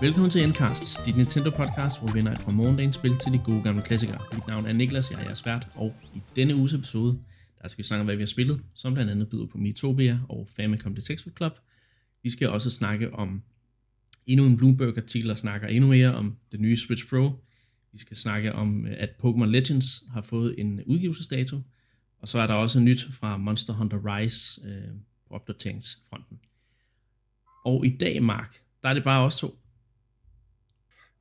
Velkommen til Endcast, dit Nintendo podcast, hvor vi vender et fra morgendagens spil til de gode gamle klassikere. Mit navn er Niklas, jeg er jeres vært, og i denne uges episode, der skal vi snakke om, hvad vi har spillet, som blandt andet byder på Miitopia og Famicom Detective Club. Vi skal også snakke om endnu en Bloomberg-artikel, der snakker endnu mere om den nye Switch Pro. Vi skal snakke om, øh, at Pokémon Legends har fået en udgivelsesdato, og så er der også nyt fra Monster Hunter Rise øh, på opdateringsfronten. Og i dag, Mark, der er det bare os to.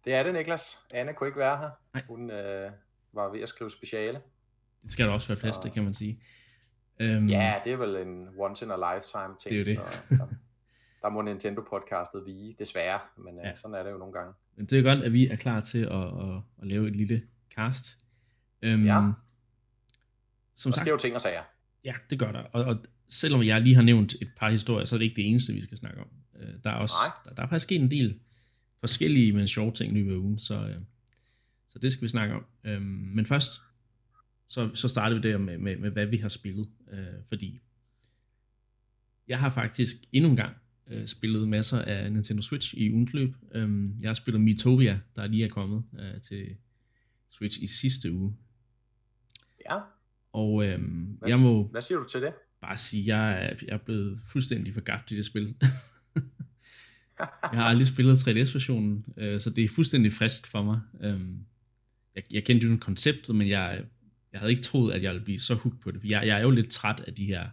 Det er det, Niklas. Anne kunne ikke være her. Nej. Hun øh, var ved at skrive speciale. Det skal der også være plads til, kan man sige. Um, ja, det er vel en once in a lifetime ting. Det er det. så, der, der må Nintendo-podcastet vige, desværre. Men øh, ja. sådan er det jo nogle gange. Men det er godt, at vi er klar til at, at, at lave et lille cast. Um, ja. Som der sagt, jo ting og sager. Ja, det gør der. Og, og selvom jeg lige har nævnt et par historier, så er det ikke det eneste, vi skal snakke om. Uh, der, er også, der, der er faktisk sket en del forskellige, men sjove ting i løbet af ugen, så, øh, så det skal vi snakke om. Øhm, men først, så, så starter vi der med, med, med, hvad vi har spillet, øh, fordi jeg har faktisk endnu en gang øh, spillet masser af Nintendo Switch i ugens løb. Øhm, jeg har spillet Miitopia, der lige er kommet øh, til Switch i sidste uge. Ja. Og øhm, hvad, jeg må hvad siger du til det? bare sige, jeg er, jeg er blevet fuldstændig forgabt i det spil. jeg har aldrig spillet 3DS-versionen, øh, så det er fuldstændig frisk for mig. Øhm, jeg, jeg kendte jo konceptet, men jeg, jeg havde ikke troet, at jeg ville blive så hooked på det. Jeg, jeg er jo lidt træt af de her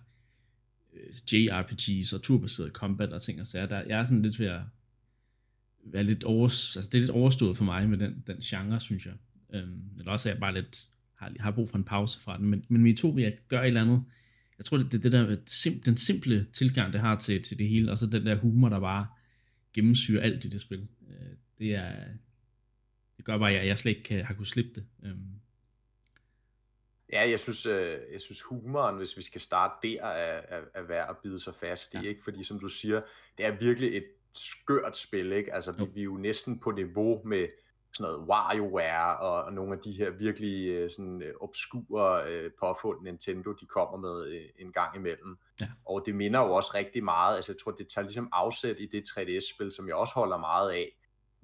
øh, JRPGs og turbaserede combat og ting og sager. Der, jeg er sådan lidt ved at være lidt over, altså det er lidt overstået for mig med den, den genre, synes jeg. Øhm, eller også er jeg bare lidt, har, har brug for en pause fra den. Men, men Miitopia gør et eller andet. Jeg tror, det er det der, sim, den simple tilgang, det har til, til det hele, og så den der humor, der bare gennemsyre alt i det spil. Øh, det er det gør bare, at jeg slet ikke kan, har kunnet slippe det. Øhm. Ja, jeg synes, øh, jeg synes humoren, hvis vi skal starte der, er, er, er værd at bide sig fast i, ja. ikke? Fordi som du siger, det er virkelig et skørt spil, ikke? Altså, vi, vi er jo næsten på niveau med sådan noget WarioWare og, og nogle af de her virkelig øh, sådan øh, obskure øh, påfund Nintendo, de kommer med øh, en gang imellem. Ja. Og det minder jo også rigtig meget, altså jeg tror, det tager ligesom afsæt i det 3DS-spil, som jeg også holder meget af.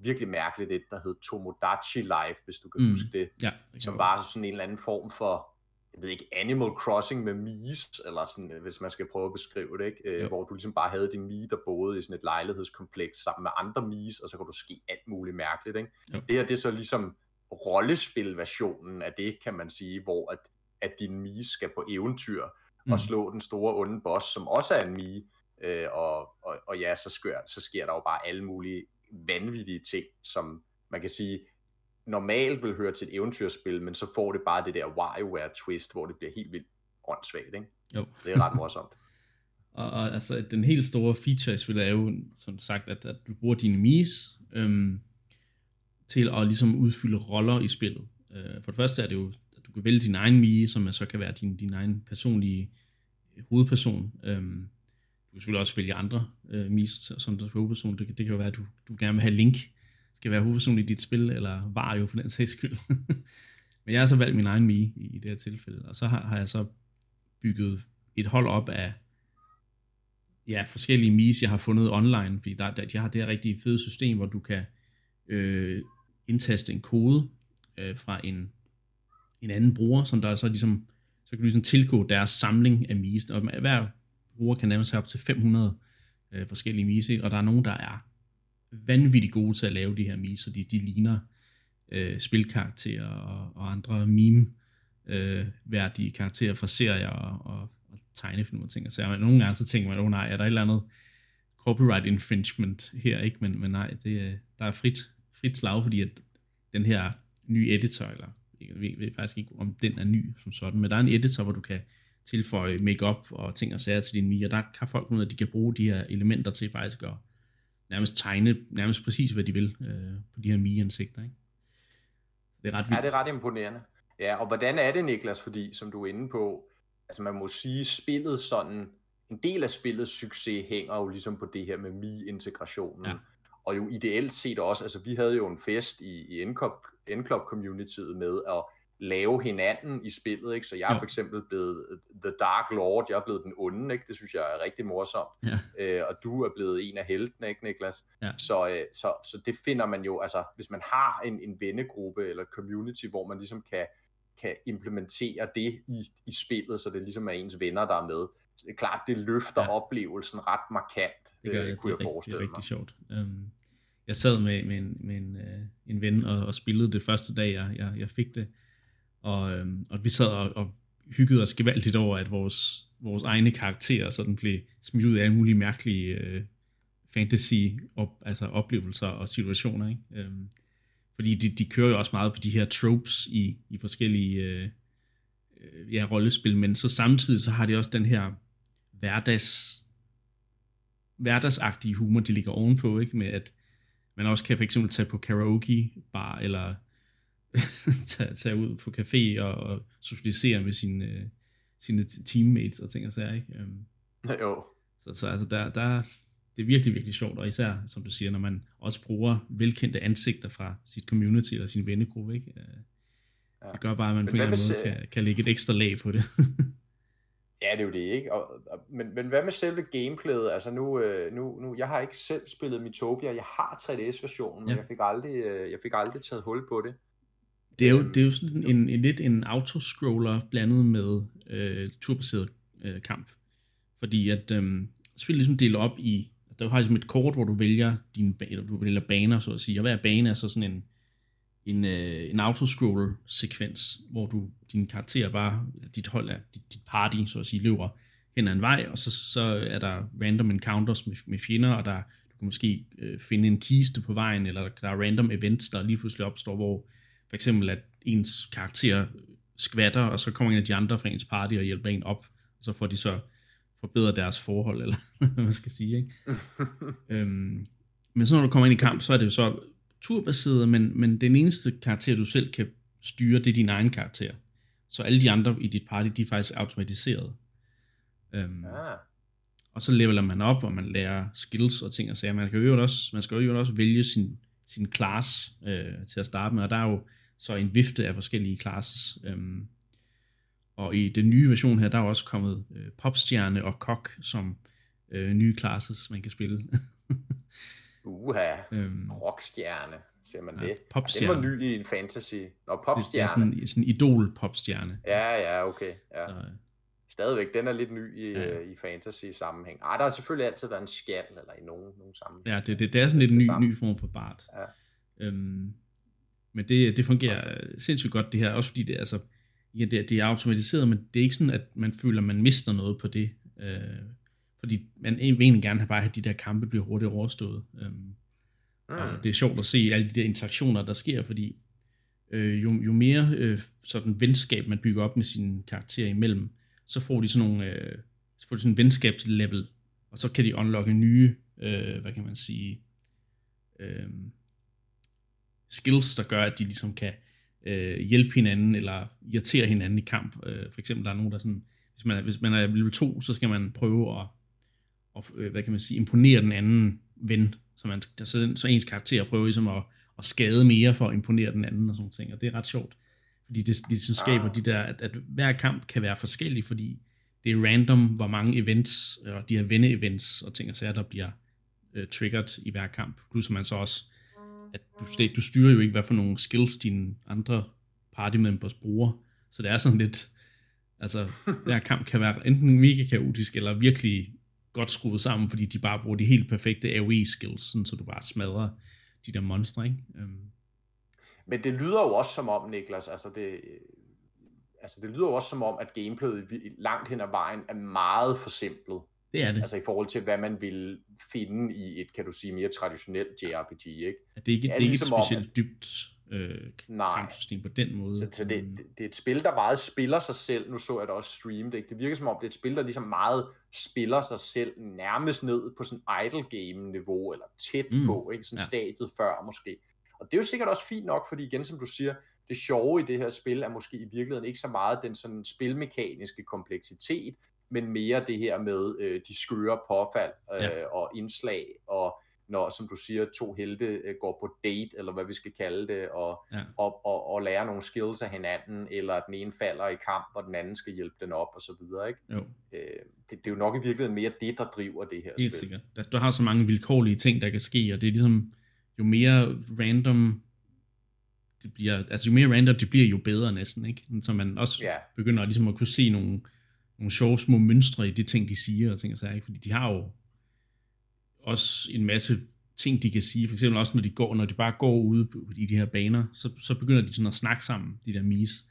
Virkelig mærkeligt det, der hed Tomodachi Life, hvis du kan mm. huske det. Ja, det som var sådan en eller anden form for jeg ved ikke, Animal Crossing med Mies, eller sådan, øh, hvis man skal prøve at beskrive det, ikke? Øh, hvor du ligesom bare havde din Mie, der boede i sådan et lejlighedskompleks sammen med andre Mies, og så kunne du ske alt muligt mærkeligt, ikke? Jo. Det her, det er så ligesom rollespilversionen af det, kan man sige, hvor at, at din Mies skal på eventyr mm. og slå den store onde boss, som også er en Mie, øh, og, og, og ja, så sker, så sker der jo bare alle mulige vanvittige ting, som man kan sige, normalt vil høre til et eventyrspil, men så får det bare det der WarioWare twist, hvor det bliver helt vildt åndssvagt, ikke? Jo. Det er ret morsomt. og, og, altså, den helt store feature i spillet er jo, som sagt, at, at du bruger dine mis øhm, til at ligesom udfylde roller i spillet. Øh, for det første er det jo, at du kan vælge din egen mie, som så kan være din, din egen personlige hovedperson. Øhm, du kan selvfølgelig også vælge andre øh, mis som hovedperson. Det, det kan jo være, at du, du gerne vil have Link, skal være hovedperson i dit spil, eller var jo for den sags skyld. Men jeg har så valgt min egen Mii i, det her tilfælde, og så har, har jeg så bygget et hold op af ja, forskellige Mii's, jeg har fundet online, fordi der, der, jeg har det her rigtig fede system, hvor du kan øh, indtaste en kode øh, fra en, en anden bruger, som der så ligesom, så kan du ligesom tilgå deres samling af Mii's, og hver bruger kan nærmest have op til 500 øh, forskellige Mii's, og der er nogen, der er vanvittigt gode til at lave de her memes, så de, de ligner øh, spilkarakterer og, og andre meme øh, værdige karakterer fra serier og, og, og tegnefilm og ting og sager. Nogle gange så tænker man, oh nej, er der et eller andet copyright infringement her, ikke? Men, men nej, det, øh, der er frit, frit slag, fordi at den her nye editor, eller jeg ved, ved faktisk ikke, om den er ny som sådan, men der er en editor, hvor du kan tilføje makeup og ting og sager til din Mii, og der kan folk ud at de kan bruge de her elementer til faktisk at nærmest tegne nærmest præcis, hvad de vil øh, på de her Mii-ansigter. Ikke? Det er ret vildt. Ja, det er ret imponerende. Ja, og hvordan er det, Niklas? Fordi, som du er inde på, altså man må sige, spillet sådan, en del af spillets succes hænger jo ligesom på det her med Mii-integrationen. Ja. Og jo ideelt set også, altså vi havde jo en fest i, i N-Club, N-Club communityet med at lave hinanden i spillet, ikke? Så jeg er for eksempel blevet The Dark Lord, jeg er blevet den onde, ikke? Det synes jeg er rigtig morsomt. Ja. Øh, og du er blevet en af heltene, ikke Niklas? Ja. Så, øh, så, så det finder man jo, altså hvis man har en, en vennegruppe eller et community, hvor man ligesom kan, kan implementere det i, i spillet, så det ligesom er ens venner, der er med. Så det er klart, det løfter ja. oplevelsen ret markant, det gør, øh, kunne det, jeg forestille mig. Det er rigtig sjovt. Um, jeg sad med, med, en, med en, uh, en ven og, og spillede det første dag, jeg, jeg, jeg fik det. Og, øh, og vi sad og, og hyggede os gevaldigt over, at vores, vores egne karakterer sådan blev smidt ud af alle mulige mærkelige øh, fantasy op, altså oplevelser og situationer. Ikke? Øh, fordi de, de kører jo også meget på de her tropes i, i forskellige øh, øh, ja, rollespil, men så samtidig så har de også den her hverdags hverdagsagtige humor, de ligger ovenpå, ikke? med at man også kan for eksempel tage på karaoke bar, eller tage, tage ud på café og, og socialisere med sine, sine teammates og ting og sager, ikke? Um, jo. Så, så altså, der, der, det er virkelig, virkelig sjovt, og især, som du siger, når man også bruger velkendte ansigter fra sit community eller sin vennegruppe, ikke? Uh, ja. Det gør bare, at man men på en eller anden måde kan, kan lægge et ekstra lag på det. Ja, det er jo det, ikke? Og, og, men, men hvad med selve gameplayet? Altså nu, øh, nu, nu, jeg har ikke selv spillet Mitopia, jeg har 3DS-versionen, men ja. jeg, fik aldrig, øh, jeg fik aldrig taget hul på det. Det er jo, det er jo sådan en, en lidt en autoscroller blandet med øh, turbaseret øh, kamp. Fordi at øh, spillet ligesom deler op i, der har ligesom et kort, hvor du vælger dine du vælger baner, så at sige, og hver bane er så sådan en, en, øh, en autoscroller sekvens, hvor du, din karakter bare, dit hold, er, dit, dit party, så at sige, løber hen ad en vej, og så, så er der random encounters med, med fjender, og der, du kan måske øh, finde en kiste på vejen, eller der, der er random events, der lige pludselig opstår, hvor for eksempel, at ens karakter skvatter, og så kommer en af de andre fra ens party og hjælper en op, og så får de så forbedret deres forhold, eller hvad man skal sige. Ikke? øhm, men så når du kommer ind i kamp, så er det jo så turbaseret, men, men den eneste karakter, du selv kan styre, det er din egen karakter. Så alle de andre i dit party, de er faktisk automatiseret. Øhm, ah. Og så leveler man op, og man lærer skills og ting og sager. Man, kan jo også, man skal jo også vælge sin, sin class øh, til at starte med, og der er jo så en vifte af forskellige classes. Øhm, og i den nye version her, der er også kommet øh, popstjerne og kok som øh, nye classes, man kan spille. Uha, øhm, rockstjerne, ser man ja, det. Popstjerne. Det var ny i en fantasy. Nå, popstjerne. Det er sådan, sådan idol-popstjerne. Ja, ja, okay. Ja. Så, øh, Stadigvæk, den er lidt ny i, ja. øh, i fantasy-sammenhæng. Ej, der har selvfølgelig altid været en skjald, eller i nogen, nogen sammenhæng. Ja, det, det, det er sådan lidt en ny, ny form for bart. Ja. Øhm, men det, det fungerer okay. sindssygt godt det her, også fordi det, altså, ja, det, det er automatiseret, men det er ikke sådan, at man føler, at man mister noget på det. Øh, fordi man vil egentlig gerne have bare, at de der kampe bliver hurtigt overstået. Øhm, mm. Og det er sjovt at se alle de der interaktioner, der sker, fordi øh, jo, jo mere øh, sådan venskab, man bygger op med sine karakterer imellem, så får de sådan nogle, øh, så får de sådan en venskabslevel, og så kan de unlocke nye, øh, hvad kan man sige, øh, skills, der gør, at de ligesom kan øh, hjælpe hinanden, eller irritere hinanden i kamp. Øh, for eksempel, der er nogen, der sådan, hvis man, er, hvis man er level 2, så skal man prøve at, at øh, hvad kan man sige, imponere den anden ven, så, man, så, så ens karakter prøver ligesom at, at skade mere for at imponere den anden og sådan ting, og det er ret sjovt. Fordi det, det sådan skaber ah. de der, at, at hver kamp kan være forskellig, fordi det er random, hvor mange events, eller de her venne-events og ting og sager, der bliver øh, triggered i hver kamp. Plus man så også at du, du styrer jo ikke, hvad for nogle skills dine andre party members bruger. Så det er sådan lidt, altså hver kamp kan være enten mega kaotisk, eller virkelig godt skruet sammen, fordi de bare bruger de helt perfekte AoE skills, sådan, så du bare smadrer de der monstre, ikke? Um. Men det lyder jo også som om, Niklas, altså det, altså det lyder jo også som om, at gameplayet langt hen ad vejen er meget forsimplet. Det er det. Altså i forhold til, hvad man vil finde i et, kan du sige, mere traditionelt JRPG, ikke? Ja, det er ikke, det er, det er ligesom ikke et specielt om, dybt øh, kampsystem på den måde. Så, så det, det, det er et spil, der meget spiller sig selv. Nu så jeg det også streamet, ikke? Det virker som om, det er et spil, der ligesom meget spiller sig selv nærmest ned på sådan idle game niveau, eller tæt mm. på, ikke? Sådan ja. stadiet før måske. Og det er jo sikkert også fint nok, fordi igen, som du siger, det sjove i det her spil er måske i virkeligheden ikke så meget den sådan spilmekaniske kompleksitet, men mere det her med øh, de skøre påfald øh, ja. og indslag og når, som du siger, to helte øh, går på date, eller hvad vi skal kalde det, og, Ja. og, og, og lærer nogle skills af hinanden, eller at den ene falder i kamp, og den anden skal hjælpe den op, og så videre, ikke? Jo, Øh, det, det er jo nok i virkeligheden mere det, der driver det her helt spil. sikkert. Du har så mange vilkårlige ting, der kan ske, og det er ligesom, jo mere random det bliver, altså jo mere random det bliver, jo bedre næsten, ikke? Så man også Ja. begynder ligesom at kunne se nogle, nogle sjove små mønstre i de ting, de siger, og ting og sager, ikke? Fordi de har jo også en masse ting, de kan sige. For eksempel også, når de går, når de bare går ude i de her baner, så, så begynder de sådan at snakke sammen, de der mis.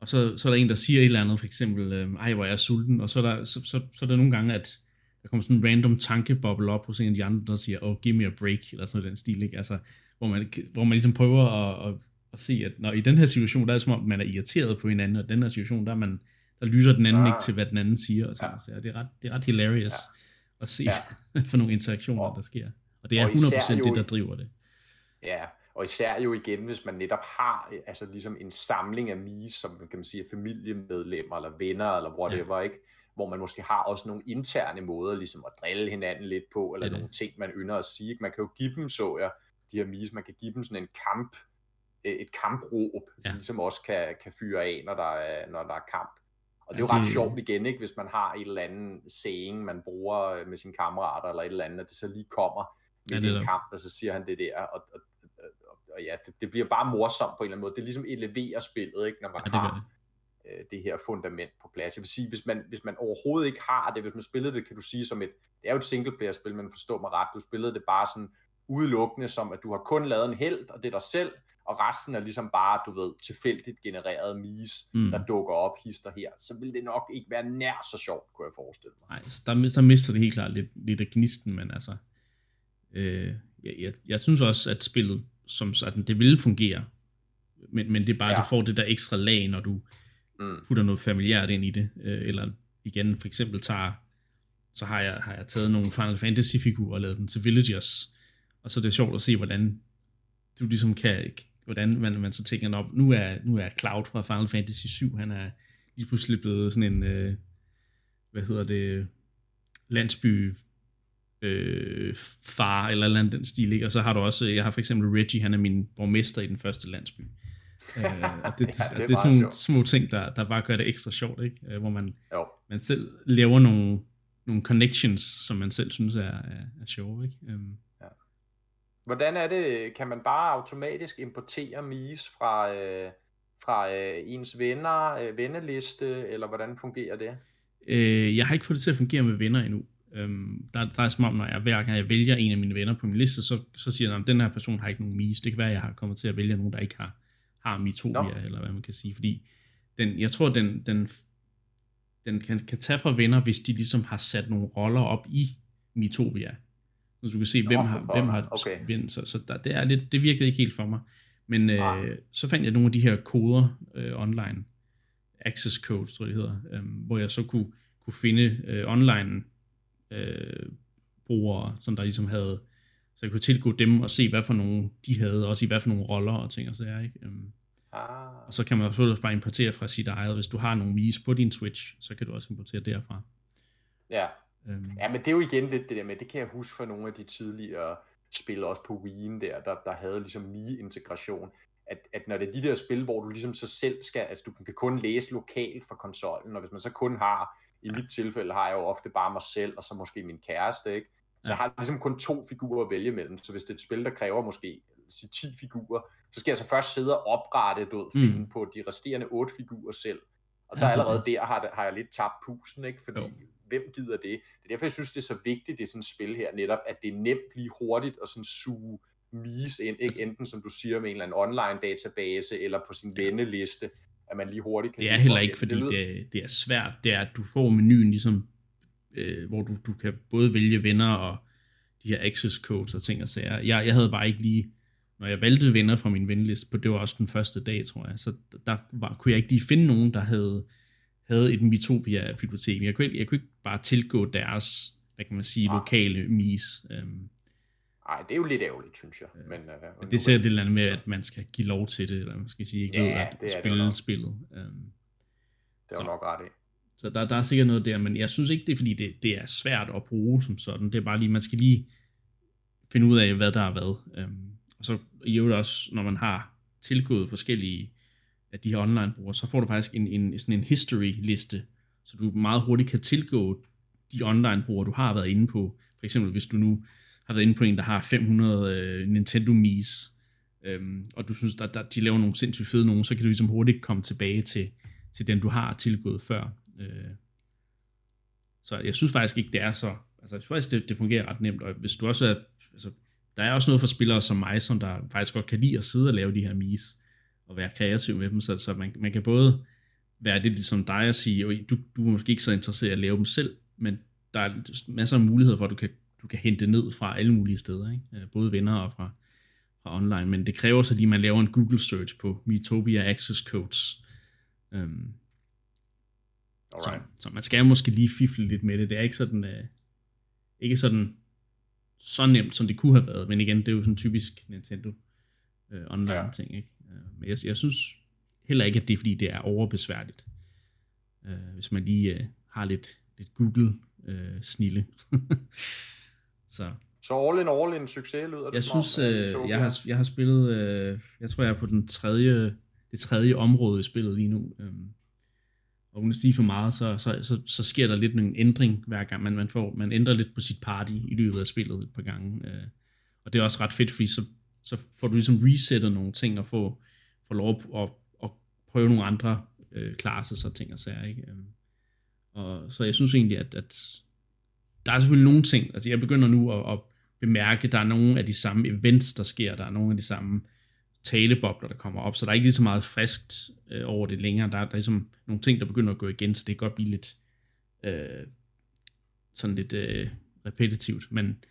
Og så, så er der en, der siger et eller andet, for eksempel, øh, ej, hvor er jeg sulten, og så er, der, så, så, så er der nogle gange, at der kommer sådan en random tankeboble op hos en af de andre, der siger, oh, give me a break, eller sådan noget den stil, ikke? Altså, hvor man, hvor man ligesom prøver at, at, at se, at når i den her situation, der er det som om, man er irriteret på hinanden, og i den her situation, der, er man, der lytter den anden Ah. ikke til, hvad den anden siger, og sådan, Ja. ja. det, er ret, det er ret hilarious Ja. at se, Ja. ja. for nogle interaktioner, Og- der sker. Og det er og især 100% jo- det, der driver det. Ja, og især jo igen, hvis man netop har øh, altså ligesom en samling af mis, som kan man sige er familiemedlemmer, eller venner, eller whatever, ja. ikke? hvor man måske har også nogle interne måder ligesom at drille hinanden lidt på, eller er det. nogle ting, man ynder at sige. Man kan jo give dem, så jeg, de her mis, man kan give dem sådan en kamp, øh, et kampråb, ja. Ja. ligesom også kan, kan fyre af, når der er, når der er kamp. Og det er Ja, jo ret sjovt igen, ikke? hvis man har et eller andet saying, man bruger øh, med sine kammerater, eller et eller andet, at det så lige kommer Ja, i er en kamp, og så siger han det der, og, og, og, og ja, det, det bliver bare morsomt på en eller anden måde. Det er ligesom eleverer spillet, ikke? når man Ja, det har det. øh, det her fundament på plads. Jeg vil sige, hvis man, hvis man overhovedet ikke har det, hvis man spillede det, kan du sige som et, det er jo et singleplayer-spil, men forstå mig ret, du spillede det bare sådan udelukkende som, at du har kun lavet en held, og det er dig selv, og resten er ligesom bare, du ved, tilfældigt genereret mis, mm. Der dukker op hister her, så vil det nok ikke være nær så sjovt, kunne jeg forestille mig. Nej, så der, der mister det helt klart lidt, lidt af gnisten, men altså, øh, jeg, jeg, jeg synes også, at spillet, som altså, det ville fungere, men, men det er bare, Ja. du får det der ekstra lag, når du Mm. putter noget familiært ind i det, øh, eller igen, for eksempel tager, så har jeg, har jeg taget nogle Final Fantasy figurer og lavet dem til villagers, og så er det sjovt at se, hvordan du ligesom kan, hvordan man, man så tænker, op, nu er, nu er Cloud fra Final Fantasy 7, han er lige pludselig blevet sådan en, øh, hvad hedder det, landsby øh, far, eller eller andet den stil, ikke? Og så har du også, jeg har for eksempel Reggie, han er min borgmester i den første landsby. øh, og det, Ja, det, er altså, det er sådan nogle sjovt. små ting, der, der bare gør det ekstra sjovt, ikke? Øh, hvor man, Jo. man selv laver nogle, nogle connections, som man selv synes er, er, er sjove, ikke? Øhm, Hvordan er det, kan man bare automatisk importere mis fra, øh, fra øh, ens venner, øh, venneliste, eller hvordan fungerer det? Øh, jeg har ikke fået det til at fungere med venner endnu. Øhm, der, der er som om, når jeg hver gang jeg vælger en af mine venner på min liste, så, så siger jeg, at den her person har ikke nogen mis. Det kan være, at jeg har kommet til at vælge nogen, der ikke har, har mitopia, Nå. eller hvad man kan sige. Fordi den, jeg tror, den, den, den kan, kan tage fra venner, hvis de ligesom har sat nogle roller op i mitopia. Så du kan se, hvem for har, hvem har Okay. hvem, så, så der, det, er lidt, det virkede ikke helt for mig. Men Nej. øh, så fandt jeg nogle af de her koder øh, online, access codes, tror jeg det hedder, øh, hvor jeg så kunne, kunne finde øh, online øh, brugere, som der ligesom havde, så jeg kunne tilgå dem og se, hvad for nogle de havde, også i hvad for nogle roller og ting og sager, ikke? Øhm, Ah, og så kan man også bare importere fra sit eget, hvis du har nogle mis på din Switch, så kan du også importere derfra. ja. Øhm, ja, men det er jo igen lidt det der med, det kan jeg huske fra nogle af de tidligere spil, også på Wii'en der, der, der havde ligesom Mi-integration, at, at når det er de der spil, hvor du ligesom så selv skal, altså du kan kun læse lokalt fra konsollen, og hvis man så kun har, i mit tilfælde har jeg jo ofte bare mig selv, og så måske min kæreste, ikke? Så jeg har ligesom kun to figurer at vælge mellem, så hvis det er et spil, der kræver måske sige 10 figurer, så skal jeg så først sidde og oprette, du ved, Mm. finde på de resterende 8 figurer selv. Og så er allerede der har, har jeg lidt tabt pusen, ikke? Fordi Jo. Hvem gider det? Det er derfor, jeg synes, det er så vigtigt, det er sådan et spil her netop, at det er nemt lige hurtigt at sådan suge mis ind, ikke? Altså- Enten som du siger med en eller anden online database, eller på sin venneliste, at man lige hurtigt kan... Det er heller ikke, fordi det, det er svært. Det er, at du får menuen ligesom, øh, hvor du, du kan både vælge venner og de her access codes og ting og sager. Jeg, jeg havde bare ikke lige, når jeg valgte venner fra min venliste, på det var også den første dag, tror jeg, så der var, kunne jeg ikke lige finde nogen, der havde, havde et Mitopia-bibliotek. Jeg kunne, ikke, jeg kunne ikke bare tilgå deres, hvad kan man sige, Nej. lokale mis. Øhm, Nej, det er jo lidt ærgerligt, synes jeg. Men, uh, men det er sikkert det eller andet med, at man skal give lov til det, eller man skal sige, ikke Ja, ved det er at det spille nok. spillet. Øhm, Det er jo nok ret i. Så der, der er sikkert noget der, men jeg synes ikke, det er fordi, det, det er svært at bruge som sådan. Det er bare lige, man skal lige finde ud af, hvad der er hvad. Øhm, og så i øvrigt også, når man har tilgået forskellige af de her online-brugere, så får du faktisk en, en, sådan en history-liste, så du meget hurtigt kan tilgå de online-brugere, du har været inde på. For eksempel, hvis du nu har været inde på en, der har 500 øh, Nintendo Mii's, øhm, og du synes, at der, de laver nogle sindssygt fede nogen, så kan du ligesom hurtigt komme tilbage til, til den, du har tilgået før. Øh, så jeg synes faktisk ikke, det er så... Altså, jeg synes faktisk, det, det fungerer ret nemt, og hvis du også er... Altså, der er også noget for spillere som mig, som der faktisk godt kan lide at sidde og lave de her mis, og være kreativ med dem, så, så man, man kan både være lidt ligesom dig og sige, du, du er måske ikke så interesseret i at lave dem selv, men der er masser af muligheder for, at du kan, du kan hente ned fra alle mulige steder, ikke? Øh, både venner og fra, fra online, men det kræver så lige, at man laver en Google search på Metopia Access Codes. Um, så, så man skal måske lige fifle lidt med det. Det er ikke sådan, uh, ikke sådan så nemt, som det kunne have været, men igen, det er jo sådan typisk Nintendo uh, online ja. ting, ikke? Men jeg, jeg synes heller ikke, at det er, fordi det er overbesværligt. Uh, hvis man lige uh, har lidt, lidt Google-snille. så så all in all en succes lyder det Jeg synes, øh, jeg, har, jeg har spillet, øh, jeg tror jeg er på den tredje, det tredje område i spillet lige nu. Øhm, og uden at sige for meget, så, så, så, så sker der lidt en ændring hver gang, man, man, får, man ændrer lidt på sit party i løbet af spillet et par gange. Øh, og det er også ret fedt, fordi så, så får du ligesom resettet nogle ting og får, får lov at, at, at prøve nogle andre øh, classes og ting og sager. Ikke? Øhm, og, så jeg synes egentlig, at, at der er selvfølgelig nogle ting, altså jeg begynder nu at, at bemærke, at der er nogle af de samme events, der sker, der er nogle af de samme talebobler, der kommer op, så der er ikke lige så meget friskt øh, over det længere. Der er, der er ligesom nogle ting, der begynder at gå igen, så det kan godt blive lidt øh, sådan lidt øh, repetitivt, men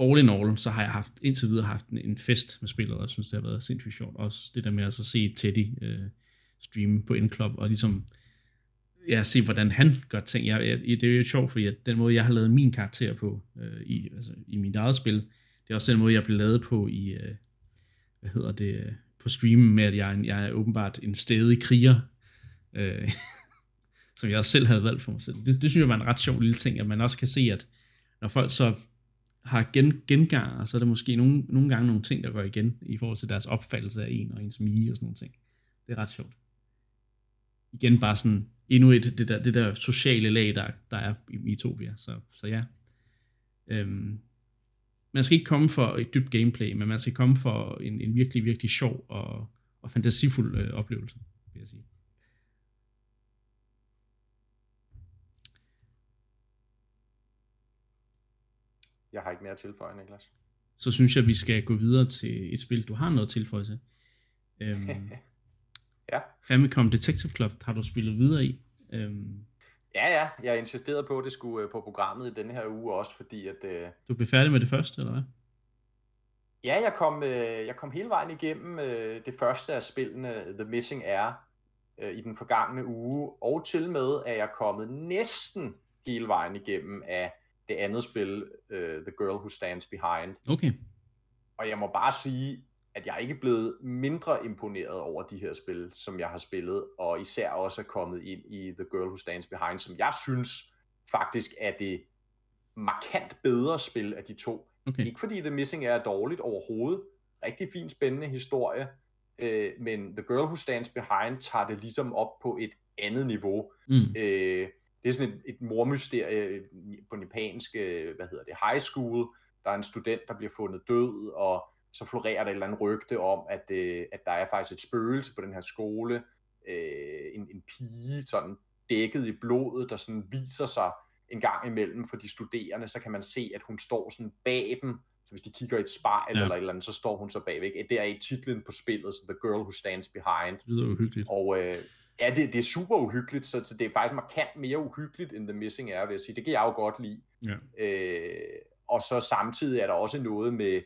all in all, så har jeg haft indtil videre haft en, en fest med spillet, og jeg synes, det har været sindssygt sjovt. Også det der med at så se Teddy øh, streame på Endclub, og ligesom ja, se, hvordan han gør ting. Jeg, jeg, det er jo sjovt, fordi at den måde, jeg har lavet min karakter på øh, i, altså, i mit eget spil, det er også den måde, jeg blev lavet på i, øh, hvad hedder det, øh, på streamen med, at jeg, jeg er åbenbart en stedig kriger, øh, som jeg også selv havde valgt for mig selv. Det, det synes jeg var en ret sjov lille ting, at man også kan se, at når folk så har gen, genganger, så er der måske nogle, nogle gange nogle ting, der går igen i forhold til deres opfattelse af en og ens mige og sådan nogle ting. Det er ret sjovt. Igen bare sådan endnu et, det der, det der sociale lag, der, der er i Mitopia. Så, så ja. Øhm, man skal ikke komme for et dybt gameplay, men man skal komme for en, en virkelig, virkelig sjov og, og fantasifuld øh, oplevelse, vil jeg sige. Jeg har ikke mere at tilføje, Niklas. Så synes jeg, vi skal gå videre til et spil, du har noget tilføje til. Øhm, Ja. Famicom Detective Club har du spillet videre i. Øhm. Ja, ja. Jeg insisterede på, at det skulle øh, på programmet i denne her uge også, fordi at... Øh... Du blev færdig med det første, eller hvad? Ja, jeg kom, øh, jeg kom hele vejen igennem øh, det første af spillene, The Missing Air, øh, i den forgangne uge, og til med at jeg kommet næsten hele vejen igennem af det andet spil, uh, The Girl Who Stands Behind. Okay. Og jeg må bare sige, at jeg ikke er blevet mindre imponeret over de her spil, som jeg har spillet, og især også er kommet ind i The Girl Who Stands Behind, som jeg synes faktisk er det markant bedre spil af de to. Okay. Ikke fordi The Missing er dårligt overhovedet. Rigtig fin, spændende historie. Øh, men The Girl Who Stands Behind tager det ligesom op på et andet niveau. Mm. Øh, det er sådan et, et mormysterie på den japanske, hvad hedder det, high school. Der er en student, der bliver fundet død, og så florerer der et eller andet rygte om, at, øh, at der er faktisk et spøgelse på den her skole, øh, en, en pige sådan dækket i blodet, der sådan viser sig en gang imellem for de studerende, så kan man se, at hun står sådan bag dem, så hvis de kigger i et spejl ja. eller et eller andet, så står hun så bagvæk. Det er i titlen på spillet, så The Girl Who Stands Behind. Det lyder uhyggeligt. Og øh, ja, det, det er super uhyggeligt, så, så det er faktisk markant mere uhyggeligt end The Missing Air, vil jeg sige. Det kan jeg jo godt lide. Ja. Øh, og så samtidig er der også noget med,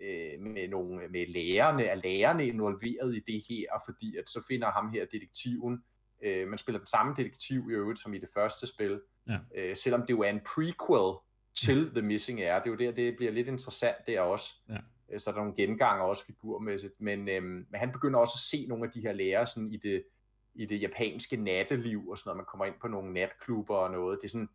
øh, med nogle med lærerne, er lærerne involveret i det her, fordi at så finder ham her detektiven, øh, man spiller den samme detektiv i øvrigt som i det første spil, ja. øh, selvom det jo er en prequel til The Missing Air, det er jo der, det bliver lidt interessant der også, ja. Øh, så er der nogle genganger også figurmæssigt, men, øh, men han begynder også at se nogle af de her lærere sådan i det, i det japanske natteliv og sådan noget, man kommer ind på nogle natklubber og noget, det er sådan,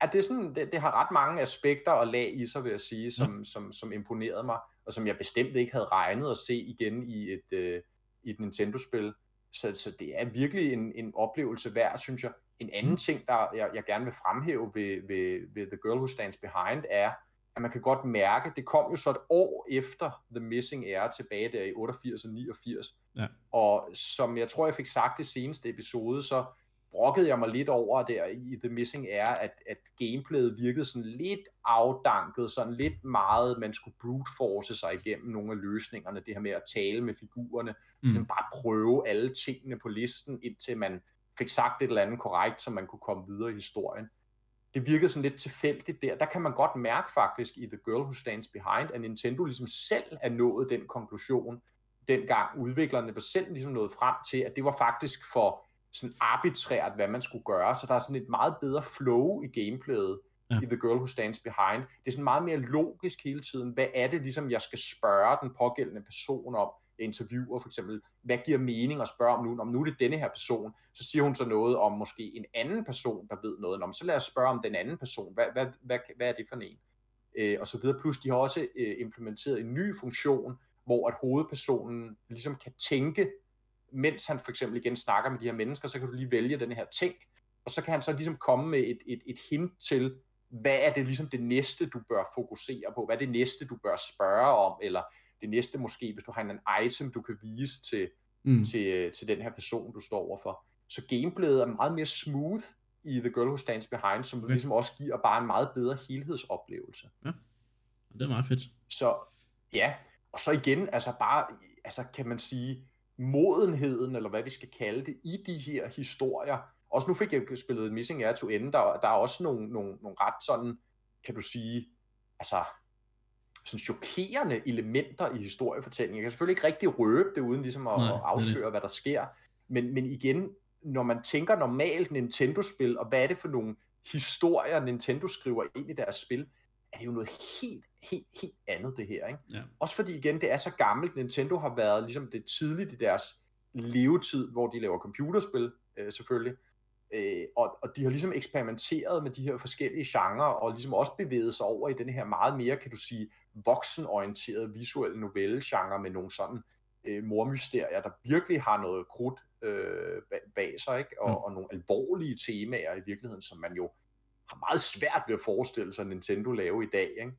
at det, er sådan, det, det har ret mange aspekter og lag i sig, vil jeg sige, som, ja. som, som imponerede mig, og som jeg bestemt ikke havde regnet at se igen i et, øh, i et Nintendo-spil. Så, så det er virkelig en, en oplevelse værd, synes jeg. En anden mm. ting, der jeg, jeg gerne vil fremhæve ved, ved, ved The Girl Who Stands Behind, er, at man kan godt mærke, det kom jo så et år efter The Missing Air tilbage der i 88 og 89. Ja. Og som jeg tror, jeg fik sagt i seneste episode, så brokkede jeg mig lidt over der i The Missing Air, at, at gameplayet virkede sådan lidt afdanket, sådan lidt meget, man skulle brute force sig igennem nogle af løsningerne, det her med at tale med figurerne, mm. sådan bare prøve alle tingene på listen, indtil man fik sagt et eller andet korrekt, så man kunne komme videre i historien. Det virkede sådan lidt tilfældigt der. Der kan man godt mærke faktisk i The Girl Who Stands Behind, at Nintendo ligesom selv er nået den konklusion, dengang udviklerne var selv ligesom nået frem til, at det var faktisk for sådan arbitrært, hvad man skulle gøre, så der er sådan et meget bedre flow i gameplayet ja. i The Girl Who Stands Behind. Det er sådan meget mere logisk hele tiden. Hvad er det ligesom, jeg skal spørge den pågældende person om? Interviewer for eksempel, hvad giver mening at spørge om nu? Om nu er det denne her person, så siger hun så noget om måske en anden person, der ved noget om. Så lad os spørge om den anden person. Hvad, hvad, hvad, hvad er det for en? Øh, og så videre. Plus de har også øh, implementeret en ny funktion, hvor at hovedpersonen ligesom kan tænke, mens han for eksempel igen snakker med de her mennesker, så kan du lige vælge den her tænk, og så kan han så ligesom komme med et, et, et hint til, hvad er det ligesom det næste, du bør fokusere på? Hvad er det næste, du bør spørge om? Eller det næste måske, hvis du har en item, du kan vise til, mm. til, til den her person, du står overfor. Så gameplayet er meget mere smooth i The Girl Who Stands Behind, som okay. ligesom også giver bare en meget bedre helhedsoplevelse. Ja, det er meget fedt. Så ja, og så igen, altså bare, altså kan man sige, modenheden, eller hvad vi skal kalde det, i de her historier. Også nu fik jeg spillet Missing Air to End, der, der er også nogle, nogle, nogle ret sådan, kan du sige, altså sådan chokerende elementer i historiefortællingen. Jeg kan selvfølgelig ikke rigtig røbe det, uden ligesom at, Nej, at afsløre, hvad der sker. Men, men igen, når man tænker normalt Nintendo-spil, og hvad er det for nogle historier, Nintendo skriver ind i deres spil, er det jo noget helt, helt, helt andet, det her. Ikke? Ja. Også fordi, igen, det er så gammelt. Nintendo har været ligesom det tidligt i deres levetid, hvor de laver computerspil, øh, selvfølgelig. Øh, og, og de har ligesom eksperimenteret med de her forskellige genrer, og ligesom også bevæget sig over i den her meget mere, kan du sige, voksenorienterede visuelle novelle-genre med nogle sådan øh, mormysterier, der virkelig har noget krudt øh, bag sig, ikke? Og, mm. og nogle alvorlige temaer i virkeligheden, som man jo har meget svært ved at forestille sig Nintendo lave i dag, ikke?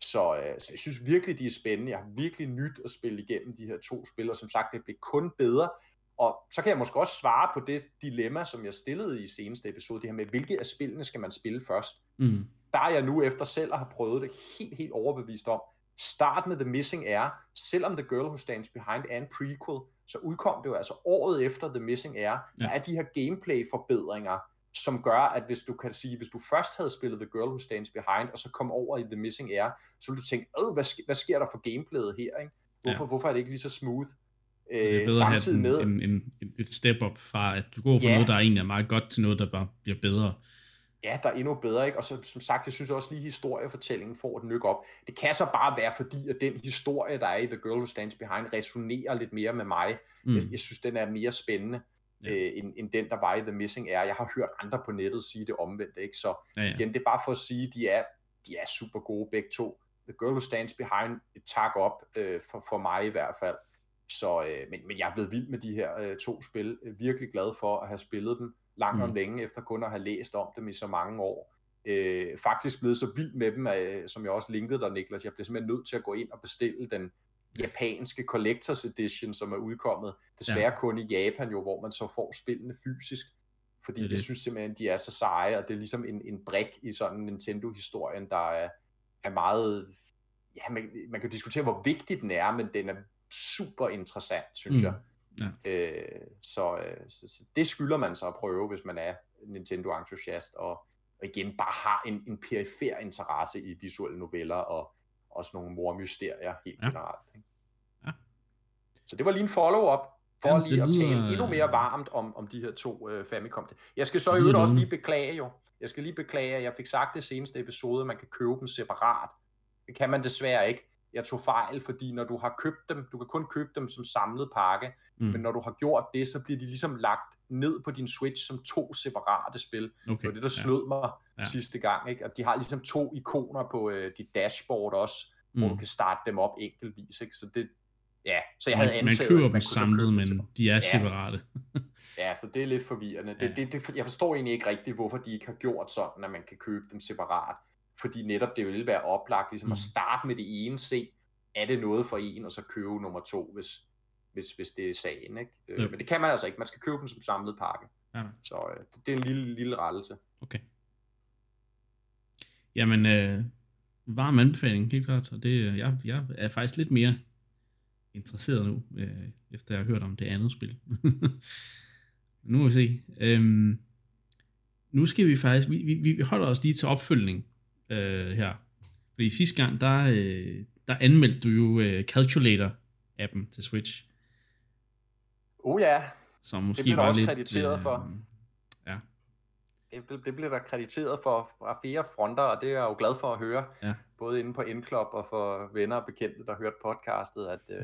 Så, øh, så jeg synes virkelig, de er spændende. Jeg har virkelig nyt at spille igennem de her to spil, og som sagt, det bliver kun bedre. Og så kan jeg måske også svare på det dilemma, som jeg stillede i seneste episode, det her med, hvilke af spillene skal man spille først? Mm. Der er jeg nu efter selv at have prøvet det helt, helt overbevist om. Start med The Missing Air. Selvom The Girl Who Stands Behind er en prequel, så udkom det jo altså året efter The Missing Air. Ja. Der er de her gameplay-forbedringer, som gør, at hvis du kan sige, hvis du først havde spillet The Girl Who Stands Behind, og så kom over i The Missing Air, så ville du tænke, hvad, sk- hvad sker der for gameplayet her? Ikke? Hvorfor, ja. hvorfor er det ikke lige så smooth? Så det er øh, samtidig med... En, en, en, et step up fra, at du går fra ja. noget, der egentlig er meget godt, til noget, der bare bliver bedre. Ja, der er endnu bedre, ikke? Og så, som sagt, jeg synes også lige, historiefortællingen får et nyk op. Det kan så bare være, fordi at den historie, der er i The Girl Who Stands Behind, resonerer lidt mere med mig. Mm. Jeg, jeg synes, den er mere spændende ja. øh, end, end den, der var i The Missing Air. Jeg har hørt andre på nettet sige det omvendt, ikke? Så ja, ja. igen, det er bare for at sige, de er, de er super gode begge to. The Girl Who Stands Behind, et tak op øh, for, for mig i hvert fald. Så, øh, men, men jeg er blevet vild med de her øh, to spil. Virkelig glad for at have spillet dem langt mm. om længe, efter kun at have læst om dem i så mange år. Øh, faktisk blevet så vild med dem, øh, som jeg også linkede dig, Niklas. Jeg bliver simpelthen nødt til at gå ind og bestille den japanske Collectors Edition, som er udkommet. Desværre ja. kun i Japan jo, hvor man så får spillene fysisk. Fordi det, det. jeg synes simpelthen, de er så seje, og det er ligesom en, en brik i sådan Nintendo-historien, der er, er meget... Ja, man, man kan diskutere, hvor vigtig den er, men den er super interessant, synes mm. jeg. Ja. Øh, så, så, så det skylder man sig at prøve, hvis man er Nintendo-entusiast, og, og igen bare har en, en perifer interesse i visuelle noveller, og også nogle mormysterier helt ja. generelt. Ikke? Ja. Så det var lige en follow-up, for Jamen, lige at tale endnu mere varmt om, om de her to uh, Famicom. Jeg skal så i øvrigt også lige beklage jo, jeg skal lige beklage, at jeg fik sagt det seneste episode, at man kan købe dem separat. Det kan man desværre ikke jeg tog fejl, fordi når du har købt dem, du kan kun købe dem som samlet pakke, mm. men når du har gjort det, så bliver de ligesom lagt ned på din Switch som to separate spil. Okay, det var det, der snød ja. mig Ja. sidste gang. Ikke? Og de har ligesom to ikoner på øh, dit dashboard også, mm. hvor Mm. du kan starte dem op enkeltvis. Ikke? Så det, ja, så jeg Man, havde man antaget, køber at dem man så samlet, dem men de er Ja. separate. Ja, så det er lidt forvirrende. Det, ja. det, det, jeg forstår egentlig ikke rigtigt, hvorfor de ikke har gjort sådan, at man kan købe dem separat. Fordi netop det ville være oplagt ligesom mm. At starte med det ene, se, er det noget for en, og så købe nummer to, hvis, hvis, hvis det er sagen. Ikke? Øh, Jo. Men det kan man altså ikke. Man skal købe dem som samlet pakke. Ja. Så øh, det, det er en lille, lille rettelse. Okay. Jamen, øh, varm anbefaling, helt klart. Og det, øh, jeg, jeg er faktisk lidt mere interesseret nu, øh, efter jeg har hørt om det andet spil. nu må vi se. Øhm, nu skal vi faktisk, vi, vi, vi holder os lige til opfølgning øh, her. Fordi sidste gang, der, øh, der anmeldte du jo øh, Calculator-appen til Switch. Oh ja, Som måske bliver der var også lidt, krediteret for. det, det, det bliver der krediteret for fra flere fronter, og det er jeg jo glad for at høre. Ja. Både inde på Endclub og for venner og bekendte, der hørte podcastet, at øh,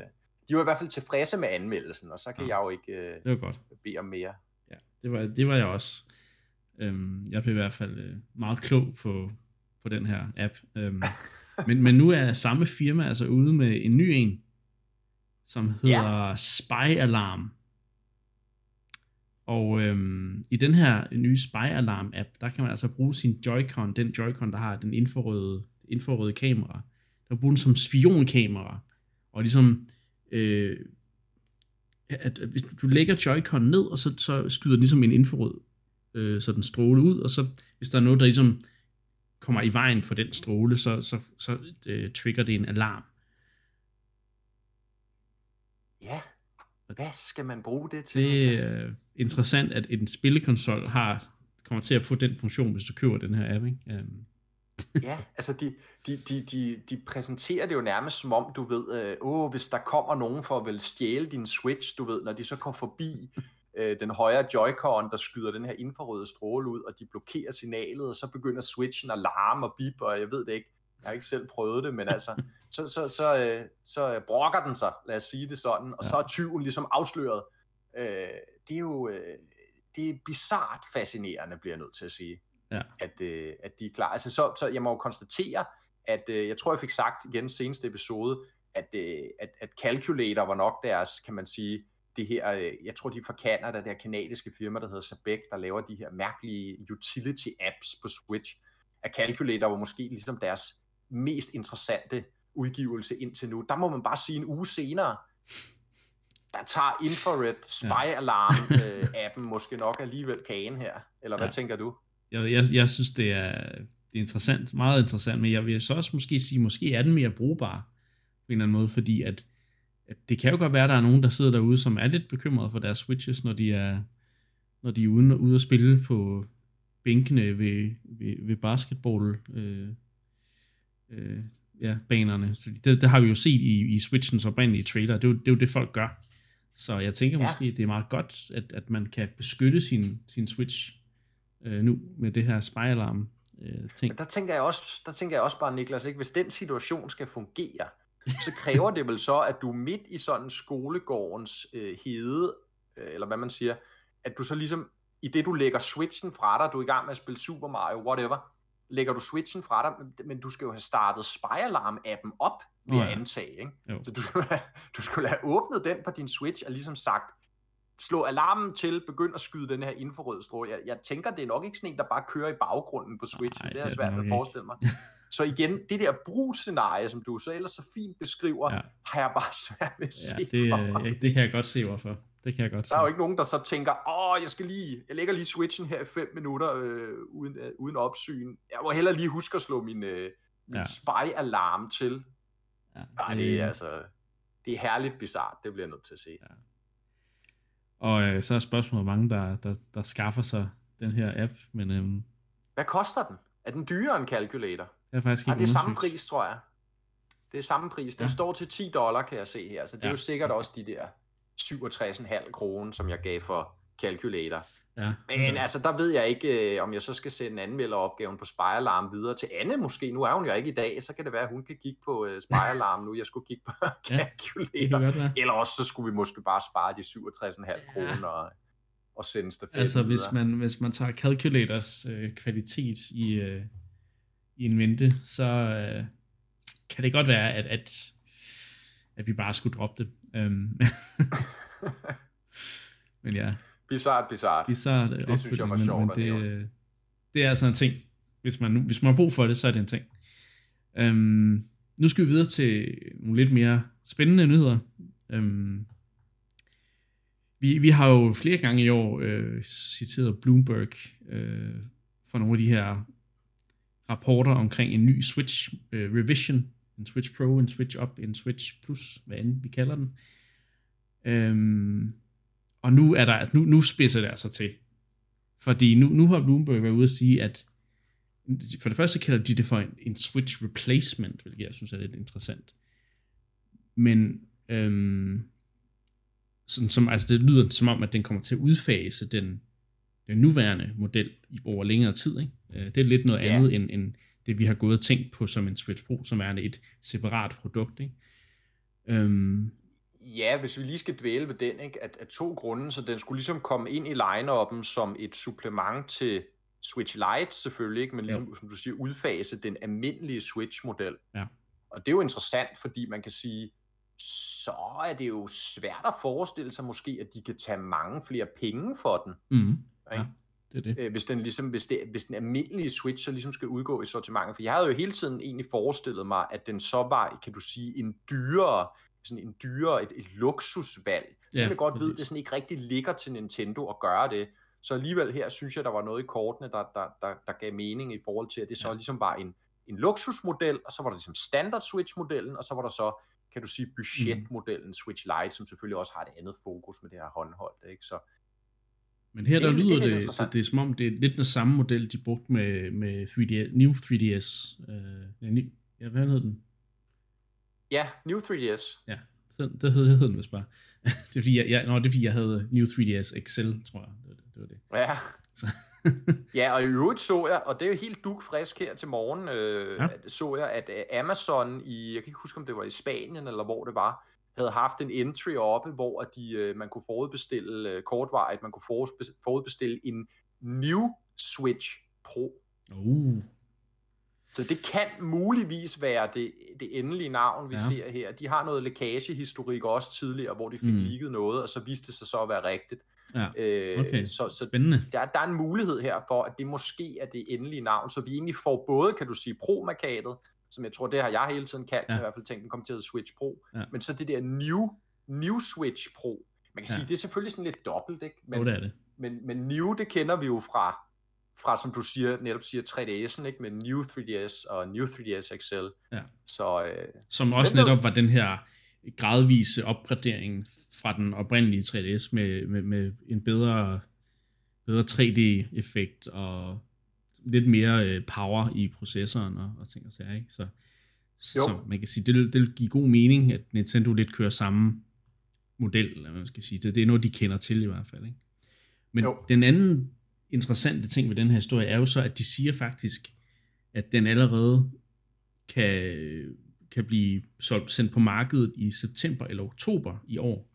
de var i hvert fald tilfredse med anmeldelsen, og så kan Ja. jeg jo ikke øh, Det var godt. bede om mere. Ja, det var, det var jeg også. Øhm, jeg blev i hvert fald øh, meget klog på, på den her app. Øhm, men, men nu er samme firma altså ude med en ny en, som hedder ja. Spy Alarm. Og øhm, i den her nye Spy Alarm app, der kan man altså bruge sin Joy-Con, den Joy-Con, der har den infrarøde, infrarøde kamera, der kan bruge den som spionkamera. Og ligesom, øh, at, at hvis du, du lægger Joy-Con ned, og så, så skyder den ligesom en infrarød øh, sådan stråle ud, og så hvis der er noget, der ligesom kommer i vejen for den stråle, så, så, så øh, trigger det en alarm. Ja, hvad skal man bruge det til? Det er øh, interessant, at en spillekonsol har kommer til at få den funktion, hvis du køber den her app. Ikke? Um, Ja, altså de, de, de, de, de præsenterer det jo nærmest som om, du ved, øh, åh, hvis der kommer nogen for at vel stjæle din Switch, du ved, når de så kommer forbi øh, den højre Joy-Con, der skyder den her infrarøde stråle ud, og de blokerer signalet, og så begynder Switchen at larme og bip, og jeg ved det ikke, jeg har ikke selv prøvet det, men altså, så, så, så, øh, så brokker den sig, lad os sige det sådan, og så er tyven ligesom afsløret. Øh, det er jo, øh, det er bizart fascinerende, bliver jeg nødt til at sige Ja. at, øh, at de er klar. Altså, så, så jeg må jo konstatere, at øh, jeg tror, jeg fik sagt igen seneste episode, at, øh, at, at Calculator var nok deres, kan man sige, det her, øh, jeg tror de er fra Canada, det her kanadiske firma, der hedder Sabec, der laver de her mærkelige utility apps på Switch. At Calculator var måske ligesom deres mest interessante udgivelse indtil nu. Der må man bare sige en uge senere, der tager Infrared Spy Alarm øh, appen måske nok alligevel kagen her. Eller hvad Ja. tænker du? jeg, jeg, jeg synes, det er, det er interessant, meget interessant, men jeg vil så også måske sige, måske er den mere brugbar på en eller anden måde, fordi at, at det kan jo godt være, at der er nogen, der sidder derude, som er lidt bekymrede for deres switches, når de er, når de er ude, ude at spille på bænkene ved, ved, ved basketball øh, øh, ja, banerne. Så det, det har vi jo set i, i Switchens oprindelige trailer. Det er, jo, det er jo det, folk gør. Så jeg tænker Ja. måske, det er meget godt, at, at man kan beskytte sin, sin Switch øh, nu med det her spejlalarm øh, ting. Men der tænker jeg også, der tænker jeg også bare, Niklas, ikke? hvis den situation skal fungere, så kræver det vel så, at du midt i sådan skolegårdens øh, hede, øh, eller hvad man siger, at du så ligesom, i det du lægger switchen fra dig, du er i gang med at spille Super Mario, whatever, lægger du switchen fra dig, men- men du skal jo have startet Spy-alarm-appen op, vil jeg ja. antage. Ikke? Jo. Så du du skulle have åbnet den på din Switch og ligesom sagt, slå alarmen til, begynd at skyde den her infrarød stråle. Jeg, jeg tænker, det er nok ikke sådan en, der bare kører i baggrunden på Switchen. Nej, det er det er svært at forestille mig. Så igen, det der brugsscenarie, som du så ellers så fint beskriver, Ja. har jeg bare svært ved at se Ja, det, for øh, mig. ja, det kan jeg godt se, hvorfor. Det kan jeg godt se. Der er jo ikke nogen, der så tænker, åh, jeg skal lige, jeg lægger lige switchen her i fem minutter øh, uden, øh, uden opsyn. Jeg må hellere lige huske at slå min, øh, min Ja. spy-alarm til. Ja, Ej, det er altså, det er herligt bizart, det bliver jeg nødt til at se. Ja. Og øh, så er spørgsmålet, mange der, der, der skaffer sig den her app, men øhm, Hvad koster den? Er den dyrere end Calculator? Jeg har faktisk ikke det er samme pris, tror jeg. Det er samme pris. Den Ja. ja. står til 10 dollar, kan jeg se her. Så det er Ja. jo sikkert også de der 67,5 kroner, som jeg gav for Calculator. Ja, Men altså, der ved jeg ikke, øh, om jeg så skal sende anmelderopgaven på Spy Alarm videre til Anne måske. Nu er hun jo ikke i dag, så kan det være, at hun kan kigge på uh, Spy Alarm nu. Jeg skulle kigge på det Calculator. kan godt. Eller også så skulle vi måske bare spare de 67,5 Ja. kroner og at sende stafetten Altså hvis man, hvis man tager calculators øh, kvalitet i, øh, i en mente, så øh, kan det godt være, at, at, at vi bare skulle droppe det. Um, men ja. Bizarrt, bizarrt. Bizarrt det synes jeg var sjovt men, men det, øh, det er sådan en ting. Hvis man, hvis man har brug for det, så er det en ting. Um, nu skal vi videre til nogle lidt mere spændende nyheder. Um, vi, vi har jo flere gange i år øh, citeret Bloomberg øh, for nogle af de her rapporter omkring en ny Switch øh, revision, en Switch Pro, en Switch Up, en Switch Plus, hvad end vi kalder den. Øhm, og nu er der, nu, nu spidser det altså til. Fordi nu, nu har Bloomberg været ude at sige, at for det første kalder de det for en, en Switch replacement, hvilket jeg synes er lidt interessant. Men øhm, sådan som, altså det lyder som om, at den kommer til at udfase den, den nuværende model over længere tid. Ikke? Øh, det er lidt noget yeah. andet, end, end det vi har gået og tænkt på som en Switch Pro, som er et separat produkt. Ikke? Øhm. Ja, hvis vi lige skal dvæle ved den, ikke? At, at to grunde, så den skulle ligesom komme ind i line-up'en som et supplement til Switch Lite selvfølgelig, ikke? men ligesom, som du siger, udfase den almindelige Switch-model. Ja. Og det er jo interessant, fordi man kan sige, så er det jo svært at forestille sig måske, at de kan tage mange flere penge for den. Mm. Ja, det er det. Øh, hvis, den ligesom, hvis, det, hvis den almindelige Switch så ligesom skal udgå i sortimentet. For jeg havde jo hele tiden egentlig forestillet mig, at den så var, kan du sige, en dyrere, sådan en dyrere, et, et luksusvalg. Så ja, jeg godt præcis. ved, at det sådan ikke rigtig ligger til Nintendo at gøre det. Så alligevel her synes jeg, der var noget i kortene, der, der, der, der gav mening i forhold til, at det så ja. ligesom var en, en luksusmodel, og så var der ligesom standard Switch-modellen, og så var der så kan du sige, budgetmodellen mm. Switch Lite, som selvfølgelig også har et andet fokus med det her håndholdt, ikke? Så, men her der det, lyder det, det, det, det er som om, det er lidt den samme model, de brugte med, med 3D, New 3DS. Øh, ja, hvad hed den? Ja, New 3DS. Ja, det, det hed, det hed den vist bare. det er fordi, jeg, jeg, nå, det er fordi, jeg havde New 3DS XL, tror jeg. Det, det, det var det. Ja. Så. ja, og i øvrigt så jeg, og det er jo helt dukfrisk her til morgen, øh, ja. så jeg, at øh, Amazon i, jeg kan ikke huske, om det var i Spanien, eller hvor det var, havde haft en entry oppe, hvor de, øh, man kunne forudbestille øh, kortvarigt, man kunne forudbestille en New Switch Pro. Uh. Så det kan muligvis være det, det endelige navn, vi ja. ser her. De har noget lækagehistorik også tidligere, hvor de fik mm. ligget noget, og så viste det sig så at være rigtigt. Ja. Øh, okay. så, så Spændende. Der, der er en mulighed her for, at det måske er det endelige navn, så vi egentlig får både, kan du sige, pro-markadet, som jeg tror, det har jeg hele tiden kaldt, ja. i hvert fald tænkt, den kommer til at Switch Pro, ja. men så det der New, New Switch Pro. Man kan ja. sige, det er selvfølgelig sådan lidt dobbelt, ikke? Men, oh, det er det. Men, men New, det kender vi jo fra, fra som du siger, netop siger 3DS'en, ikke? Med New 3DS og New 3DS XL. Ja. Så, øh, som også netop var den her gradvise opgradering fra den oprindelige 3DS med, med, med en bedre, bedre 3D-effekt og lidt mere øh, power i processoren og, og ting og sager, ikke? Så, så, så man kan sige, det, det vil give god mening, at Nintendo lidt kører samme model, eller hvad man skal sige. Det, det er noget, de kender til i hvert fald, ikke? Men jo. den anden interessante ting ved den her historie er jo så, at de siger faktisk, at den allerede kan kan blive solgt, sendt på markedet i september eller oktober i år.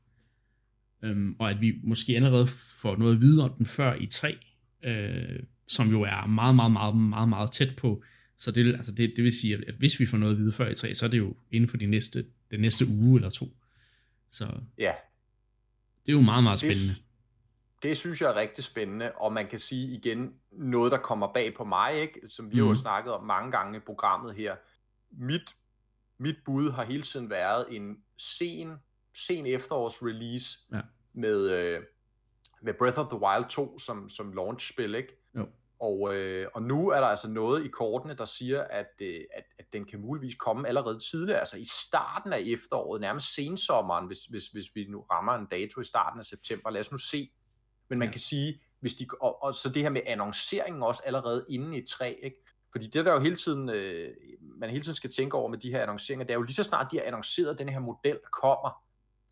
Øhm, og at vi måske allerede får noget at vide om den før i 3, øh, som jo er meget, meget, meget, meget, meget tæt på. Så det, altså det, det vil sige, at hvis vi får noget at vide før i 3, så er det jo inden for de næste, den næste uge eller to. Så ja. det er jo meget, meget spændende. Det, det synes jeg er rigtig spændende, og man kan sige igen, noget der kommer bag på mig, ikke? som vi mm. har jo mhm. snakket om mange gange i programmet her. Mit mit bud har hele tiden været en sen, sen efterårs release ja. med, øh, med Breath of the Wild 2 som, som launch-spil, ikke? Jo. Og, øh, og nu er der altså noget i kortene, der siger, at, øh, at, at den kan muligvis komme allerede tidligere, altså i starten af efteråret, nærmest sensommeren, hvis, hvis, hvis vi nu rammer en dato i starten af september. Lad os nu se. Men man ja. kan sige, hvis de, og, og så det her med annonceringen også allerede inden i 3, ikke? Fordi det der jo hele tiden, øh, man hele tiden skal tænke over med de her annonceringer, det er jo lige så snart de har annonceret, at den her model kommer,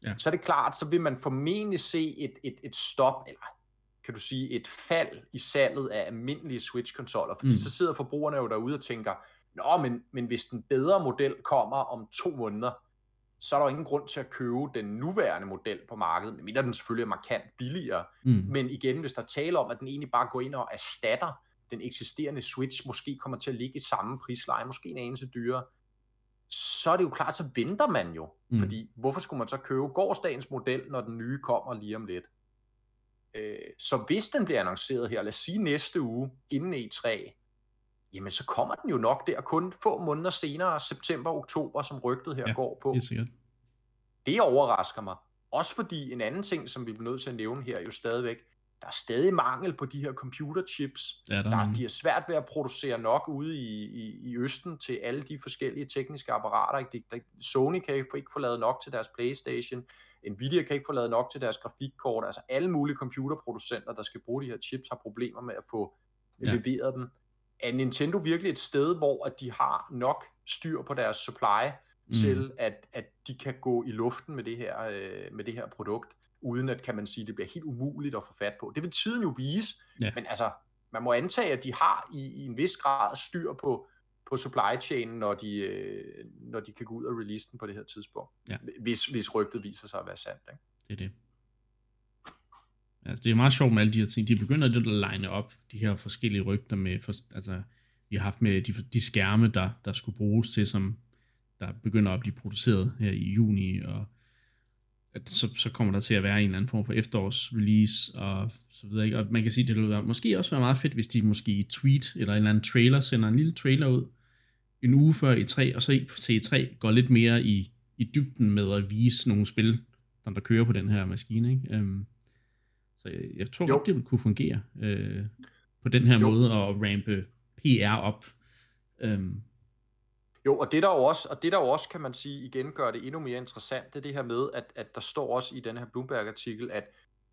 ja. så er det klart, så vil man formentlig se et, et, et stop, eller kan du sige, et fald i salget af almindelige Switch-konsoller, fordi mm. så sidder forbrugerne jo derude og tænker, nå, men, men hvis den bedre model kommer om to måneder, så er der jo ingen grund til at købe den nuværende model på markedet, medmindre den selvfølgelig er markant billigere. Mm. Men igen, hvis der taler om, at den egentlig bare går ind og erstatter den eksisterende Switch, måske kommer til at ligge i samme prisleje, måske en anelse dyrere, så er det jo klart, så venter man jo. Mm. Fordi hvorfor skulle man så købe gårdsdagens model, når den nye kommer lige om lidt? Øh, så hvis den bliver annonceret her, lad os sige næste uge, inden E3, jamen så kommer den jo nok der kun få måneder senere, september, oktober, som rygtet her Ja, går på. Helt sikkert. Det overrasker mig. Også fordi en anden ting, som vi bliver nødt til at nævne her, jo stadigvæk, der er stadig mangel på de her computerchips. Ja, der, Der, er- de har svært ved at producere nok ude i, i, i Østen til alle de forskellige tekniske apparater. Ikke? De, Sony kan ikke få lavet nok til deres Playstation. Nvidia kan ikke få lavet nok til deres grafikkort. Altså alle mulige computerproducenter, der skal bruge de her chips, har problemer med at få Ja. leveret dem. Er Nintendo virkelig et sted, hvor at de har nok styr på deres supply mm. til, at, at de kan gå i luften med det her, øh, med det her produkt, uden at, kan man sige, det bliver helt umuligt at få fat på. Det vil tiden jo vise, Ja. men altså, man må antage, at de har i, i en vis grad styr på, på supply chain, når de, øh, når de kan gå ud og release den på det her tidspunkt. Ja. Hvis, hvis rygtet viser sig at være sandt. Ikke? Det er det. Altså, det er meget sjovt med alle de her ting. De begynder lidt at line op de her forskellige rygter med, for, altså, vi har haft med de, de skærme, der, der skulle bruges til, som der begynder at blive produceret her i juni, og at så, så kommer der til at være en eller anden form for efterårsrelease, og så videre. Ikke? Og man kan sige, det ville være, måske også være meget fedt, hvis de måske i tweet eller en eller anden trailer sender en lille trailer ud en uge før E3, og så til E3 går lidt mere i, i dybden med at vise nogle spil, der, der kører på den her maskine. Ikke? Øhm, så jeg, jeg tror godt, det vil kunne fungere øh, på den her Jo. måde at rampe PR op. Øhm, Jo, og det der jo også, og det der jo også kan man sige igen gør det endnu mere interessant, det er det her med, at, at der står også i den her Bloomberg-artikel, at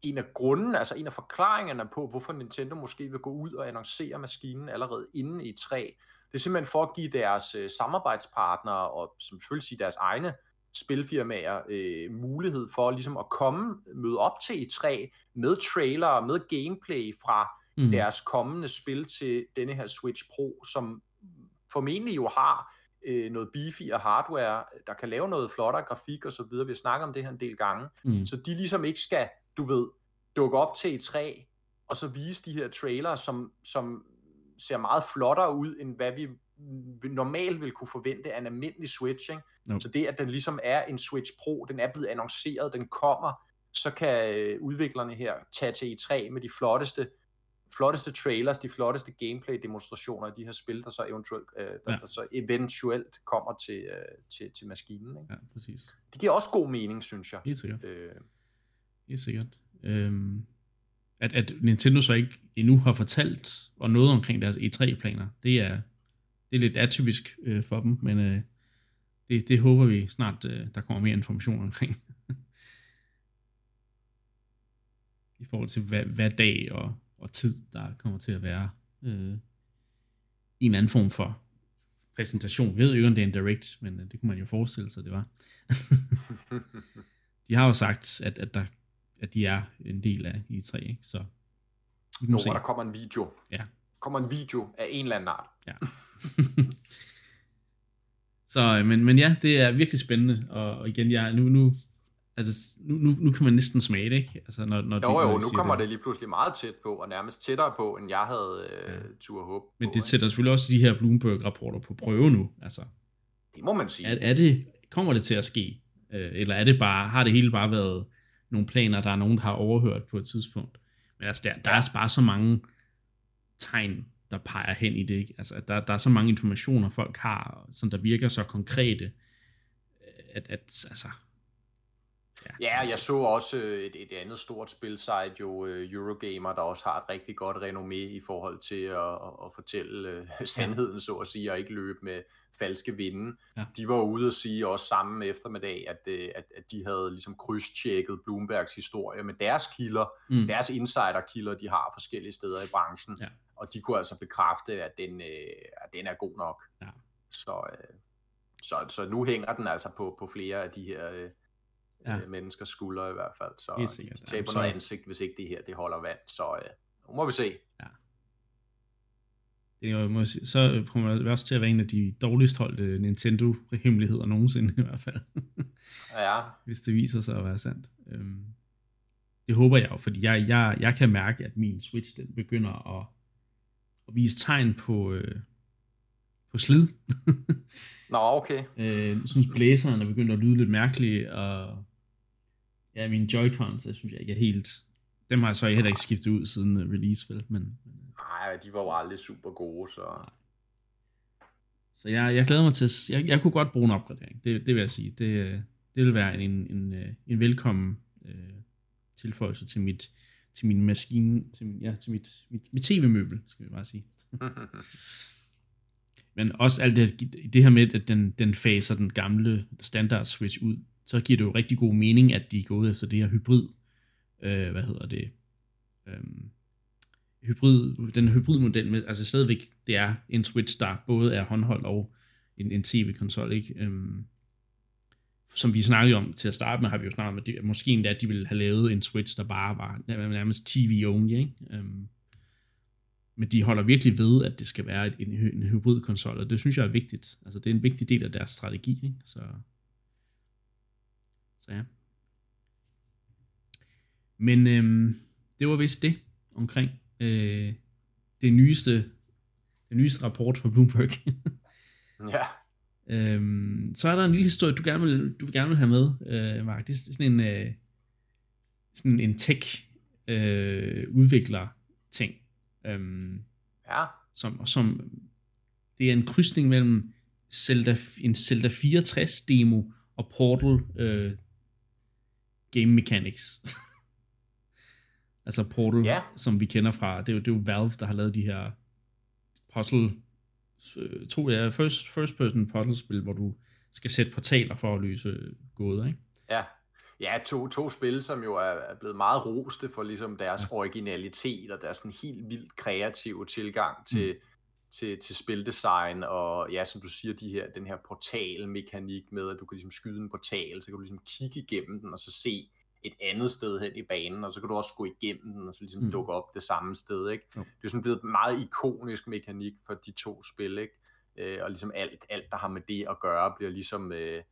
en af grunden, altså en af forklaringerne på, hvorfor Nintendo måske vil gå ud og annoncere maskinen allerede inden i 3, det er simpelthen for at give deres øh, samarbejdspartnere, og som selvfølgelig sige deres egne spilfirmaer, øh, mulighed for ligesom at komme, møde op til E3 med trailer, med gameplay fra mm, deres kommende spil til denne her Switch Pro, som formentlig jo har øh, noget beefy og hardware, der kan lave noget flottere grafik og så videre. Vi har snakket om det her en del gange. mm, Så de ligesom ikke skal, du ved, dukke op til E3, og så vise de her trailere, som, som ser meget flottere ud, end hvad vi normalt vil kunne forvente af en almindelig Switch. Ikke? Jo. Så det, at den ligesom er en Switch Pro, den er blevet annonceret, den kommer, så kan øh, udviklerne her tage til E3 med de flotteste flotteste trailers, de flotteste gameplay-demonstrationer af de her spil, der så eventuelt, øh, der, ja. der så eventuelt kommer til, øh, til, til maskinen. Ikke? ja, præcis. Det giver også god mening, synes jeg. Helt sikkert. Øh, Helt sikkert. Øhm, at, at Nintendo så ikke endnu har fortalt og noget omkring deres E3-planer, det er, det er lidt atypisk øh, for dem, men øh, det, det håber vi snart, øh, der kommer mere information omkring. I forhold til, hvad, hvad dag og, og tid, der kommer til at være øh, en eller anden form for præsentation. Jeg ved jo ikke, om det er en direct, men øh, det kunne man jo forestille sig, det var. de har jo sagt, at, at, der, at de er en del af I3, ikke? så og der kommer en video. Ja. kommer en video af en eller anden art. Ja. så, øh, men, men ja, det er virkelig spændende, og, og igen, jeg, nu, nu, altså, nu, nu, nu kan man næsten smage det, ikke? Altså, når, når Jo, de, når jo, nu kommer det lige pludselig meget tæt på, og nærmest tættere på, end jeg havde øh, Ja. tur håb Men det sætter selvfølgelig også de her Bloomberg-rapporter på prøve nu. Altså, det må man sige. er, er det, kommer det til at ske? Øh, eller er det bare, har det hele bare været nogle planer, der er nogen, der har overhørt på et tidspunkt? Men altså, der, der er bare så mange tegn, der peger hen i det. Ikke? Altså, der, der er så mange informationer, folk har, som der virker så konkrete, at, at altså, Ja, jeg så også øh, et, et andet stort spilsite, jo øh, Eurogamer, der også har et rigtig godt renommé i forhold til at, at, fortælle øh, sandheden, så at sige, og ikke løbe med falske vinde. Ja. De var ude at sige også samme eftermiddag, at, at, at de havde ligesom krydstjekket Bloombergs historie med deres kilder, mm, deres insiderkilder, de har forskellige steder i branchen, Ja. og de kunne altså bekræfte, at den, at den er god nok. Ja. Så, så, så nu hænger den altså på, på flere af de her Ja. ja. menneskers skuldre i hvert fald. Så Helt de, sikkert. de taber Jamen, så- noget ansigt, hvis ikke det her det holder vand. Så øh, nu må vi se. det er jo, så kommer det også til at være en af de dårligst holdte Nintendo-hemmeligheder nogensinde i hvert fald. ja. Hvis det viser sig at være sandt. Øhm, det håber jeg jo, fordi jeg, jeg, jeg kan mærke, at min Switch den begynder at, at vise tegn på, øh, på slid. Nå, okay. øh, jeg synes, blæseren er begyndt at lyde lidt mærkeligt, og ja, mine Joy-Cons, jeg synes jeg ikke er helt... Dem har jeg så heller ikke skiftet ud siden øh, release, vel? Men, Nej, de var jo aldrig super gode, så... Så jeg, jeg glæder mig til... Jeg, jeg kunne godt bruge en opgradering, det, det vil jeg sige. Det, øh, det vil være en, en, en, øh, en velkommen øh, tilføjelse til mit til min maskine, til, min, ja, til mit, mit, mit tv-møbel, skal vi bare sige. Men også alt det, det her med, at den, den faser den gamle standard Switch ud, så giver det jo rigtig god mening, at de er gået efter det her hybrid, øh, hvad hedder det, øhm, hybrid, den hybridmodel med, altså stadigvæk, det er en Switch, der både er håndholdt og en, en tv-konsol, ikke? Øhm, som vi snakkede om til at starte med, har vi jo snakket om, at måske endda, at de ville have lavet en Switch, der bare var nærmest TV-only, ikke? Øhm, men de holder virkelig ved, at det skal være en, en hybridkonsol, og det synes jeg er vigtigt. Altså, det er en vigtig del af deres strategi, ikke? Så, så ja. Men øhm, det var vist det omkring øh, det nyeste, den nyeste rapport fra Bloomberg. ja. Øhm, så er der en lille historie, du gerne vil, du gerne vil have med, øh, Mark. Det er sådan en, øh, sådan en tech øh, udvikler ting. Øhm, ja. Som, som, det er en krydsning mellem Zelda, en Zelda 64 demo og Portal øh, Game Mechanics. altså Portal, ja. som vi kender fra, det er, jo, det er jo Valve, der har lavet de her puzzle, øh, to ja, first, first person puzzle spil, hvor du skal sætte portaler for at løse gåder, ikke? Ja, Ja, to, to spil, som jo er, er blevet meget roste for ligesom deres ja. originalitet og deres sådan helt vildt kreative tilgang til, mm. Til, til spildesign, og ja, som du siger, de her, den her portalmekanik med, at du kan ligesom skyde en portal, så kan du ligesom kigge igennem den, og så se et andet sted hen i banen, og så kan du også gå igennem den, og så ligesom mm. dukke op det samme sted, ikke? Mm. Det er sådan blevet meget ikonisk mekanik for de to spil, ikke? Øh, og ligesom alt, alt, der har med det at gøre, bliver ligesom... Øh,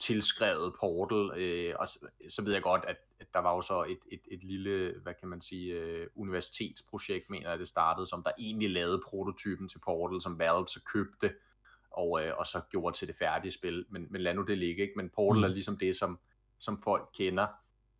tilskrevet Portal, øh, og så, så ved jeg godt, at, at der var jo så et, et, et lille, hvad kan man sige, øh, universitetsprojekt, mener jeg, det startede, som der egentlig lavede prototypen til Portal, som Valve så købte, og, øh, og så gjorde til det færdige spil, men, men lad nu det ligge, ikke? men Portal mm. er ligesom det, som, som folk kender.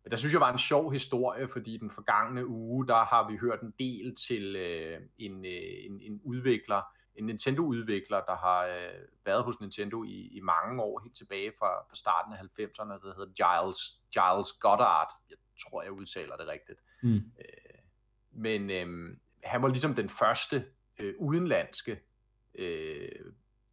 Men der synes jeg var en sjov historie, fordi den forgangne uge, der har vi hørt en del til øh, en, øh, en, en udvikler, en Nintendo-udvikler, der har øh, været hos Nintendo i, i mange år, helt tilbage fra, fra starten af 90'erne, der hedder Giles, Giles Goddard. Jeg tror, jeg udtaler det rigtigt. Mm. Øh, men øh, han var ligesom den første øh, udenlandske øh,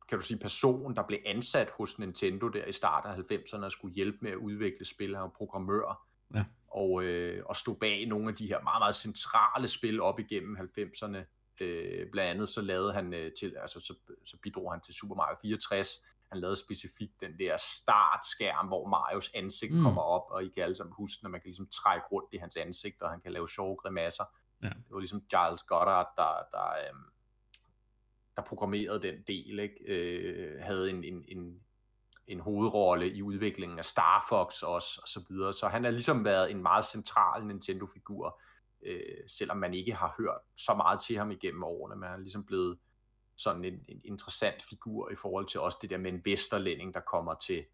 kan du sige, person, der blev ansat hos Nintendo der i starten af 90'erne og skulle hjælpe med at udvikle spil. Han var programmør. Ja. Og, øh, og stod bag nogle af de her meget, meget centrale spil op igennem 90'erne, Øh, blandt andet så lavede han øh, til, altså så, så bidrog han til Super Mario 64. Han lavede specifikt den der startskærm, hvor Marios ansigt mm. kommer op, og I kan alle sammen huske, når man kan ligesom trække rundt i hans ansigt, og han kan lave sjove grimasser. Ja. Det var ligesom Giles Goddard, der, der, øh, der programmerede den del, ikke? Øh, havde en, en, en, en hovedrolle i udviklingen af Star Fox også, og så videre. Så han har ligesom været en meget central Nintendo-figur øh, selvom man ikke har hørt så meget til ham igennem årene. Man er ligesom blevet sådan en, en interessant figur i forhold til også det der med en vesterlænding, der kommer til,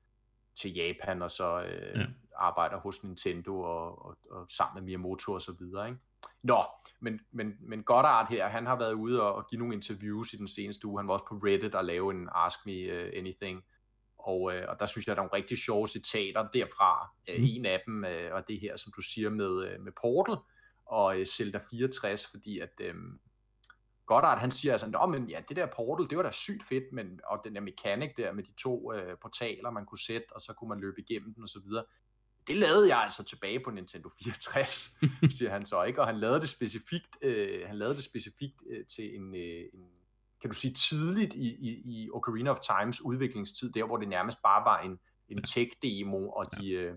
til Japan og så øh, ja. arbejder hos Nintendo og, og, og sammen med Miyamoto og så videre. Ikke? Nå, men, men, men Goddard her, han har været ude og, og give nogle interviews i den seneste uge. Han var også på Reddit og lave en Ask Me uh, Anything. Og, øh, og der synes jeg, der er nogle rigtig sjove citater derfra. Øh, mm. En af dem, øh, og det her, som du siger med, øh, med Portal, og øh, Zelda 64, fordi at øh, Goddard, han siger altså, Nå, men ja, det der portal, det var da sygt fedt, men, og den der mekanik der med de to øh, portaler, man kunne sætte, og så kunne man løbe igennem den og så videre. Det lavede jeg altså tilbage på Nintendo 64, siger han så, ikke? Og han lavede det specifikt, øh, han lavede det specifikt øh, til en, øh, en, kan du sige, tidligt i, i, i Ocarina of Times udviklingstid, der hvor det nærmest bare var en, en tech-demo, og de... Øh,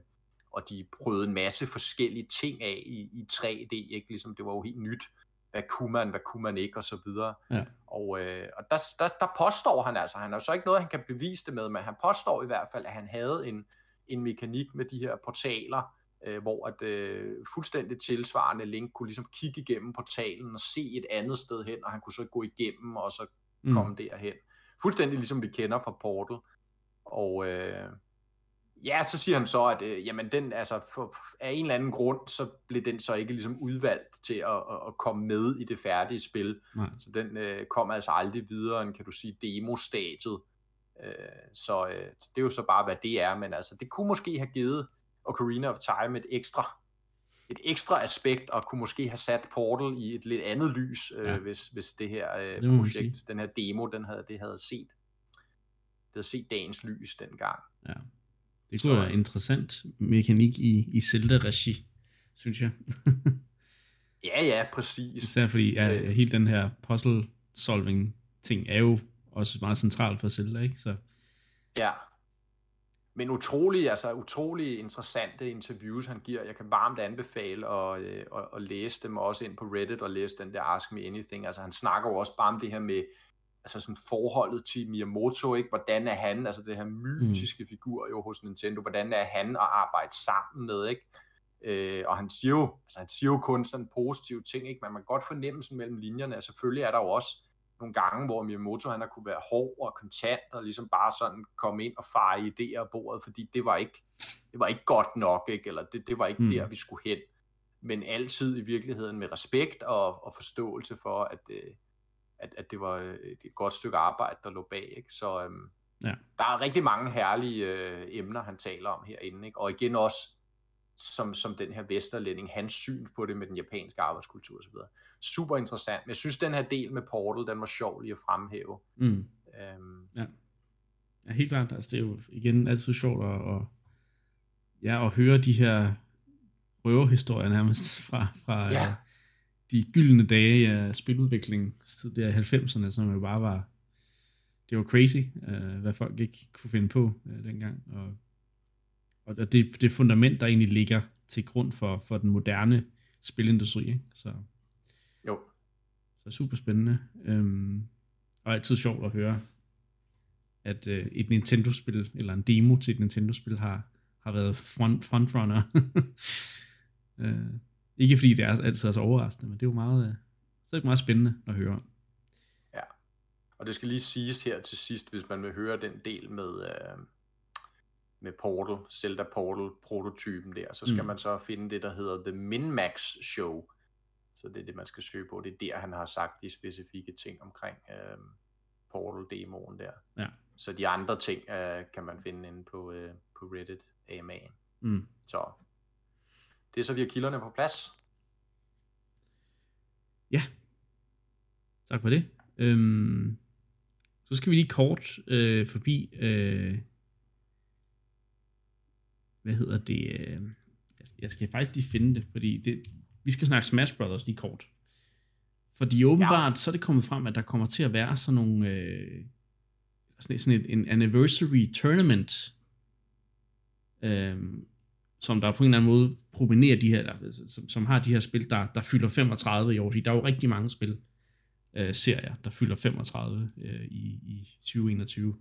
og de prøvede en masse forskellige ting af i, i 3D, ikke? Ligesom det var jo helt nyt. hvad kunne man, hvad kunne man ikke, og så videre. Ja. Og, øh, og der, der, der påstår han altså, han har så ikke noget, han kan bevise det med, men han påstår i hvert fald, at han havde en, en mekanik med de her portaler, øh, hvor at øh, fuldstændig tilsvarende Link kunne ligesom kigge igennem portalen og se et andet sted hen, og han kunne så gå igennem og så mm. komme derhen. Fuldstændig ligesom vi kender fra Portal. Og øh, ja, så siger han så, at øh, jamen den, altså, for, af en eller anden grund, så blev den så ikke ligesom udvalgt til at, at, at komme med i det færdige spil. Nej. Så den øh, kom altså aldrig videre end, kan du sige, demostadiet. Øh, så øh, det er jo så bare, hvad det er, men altså, det kunne måske have givet Ocarina of Time et ekstra et ekstra aspekt, og kunne måske have sat Portal i et lidt andet lys, øh, ja. hvis, hvis det her øh, det projekt, den her demo, den havde, det havde set det havde set dagens lys dengang. Ja. Det kunne være interessant mekanik i, i Zelda-regi, synes jeg. ja, ja, præcis. Især fordi ja, øh. hele den her puzzle-solving ting er jo også meget centralt for Zelda, ikke? Så. Ja, men utrolig, altså utrolig interessante interviews, han giver. Jeg kan varmt anbefale at, øh, at, at læse dem også ind på Reddit og læse den der Ask Me Anything. Altså han snakker jo også bare om det her med altså sådan forholdet til Miyamoto, ikke? Hvordan er han, altså det her mytiske mm. figur jo hos Nintendo, hvordan er han at arbejde sammen med, ikke? Øh, og han siger jo, altså han siger jo kun sådan positive ting, ikke? Men man kan godt fornemme sådan mellem linjerne, altså selvfølgelig er der jo også nogle gange, hvor Miyamoto han har kunne være hård og kontant, og ligesom bare sådan komme ind og fare idéer af bordet, fordi det var ikke, det var ikke godt nok, ikke? eller det, det var ikke mm. der, vi skulle hen. Men altid i virkeligheden med respekt og, og forståelse for, at, øh, at, at det var et godt stykke arbejde, der lå bag. Ikke? Så øhm, ja. der er rigtig mange herlige øh, emner, han taler om herinde. Ikke? Og igen også, som, som den her vesterlænding, hans syn på det med den japanske arbejdskultur osv. Super interessant. Men jeg synes, den her del med Portal, den var sjov lige at fremhæve. Mm. Øhm. Ja. ja, helt klart. Altså, det er jo igen altid sjovt at, at, ja, at høre de her røverhistorier nærmest fra, fra ja. De gyldne dage af spiludvikling, der i 90'erne, som jo bare var, det var crazy, uh, hvad folk ikke kunne finde på uh, dengang. Og og det, det fundament, der egentlig ligger til grund for, for den moderne spilindustri. Ikke? Så, jo. Så super spændende. Øhm, og altid sjovt at høre, at øh, et Nintendo-spil, eller en demo til et Nintendo-spil, har, har været front, frontrunner. øh, ikke fordi det er altid er så overraskende, men det er jo meget, øh, så er det meget spændende at høre. Ja, og det skal lige siges her til sidst, hvis man vil høre den del med, øh, med Portal, Zelda Portal prototypen der, så skal mm. man så finde det, der hedder The Min-Max Show. Så det er det, man skal søge på. Det er der, han har sagt de specifikke ting omkring øh, Portal-demoen der. Ja. Så de andre ting øh, kan man finde inde på, øh, på Reddit AMA. Mm. Så det er så, vi har kilderne på plads. Ja. Tak for det. Øhm, så skal vi lige kort øh, forbi øh, hvad hedder det, øh, jeg skal faktisk lige finde det, fordi det, vi skal snakke Smash Brothers lige kort. Fordi åbenbart, ja. så er det kommet frem, at der kommer til at være sådan nogle, øh, sådan, sådan et, en anniversary tournament, øh, som der på en eller anden måde promenerer de her, der, som, som har de her spil, der, der fylder 35 i år, fordi der er jo rigtig mange spil, øh, serier, der fylder 35 øh, i, i 2021.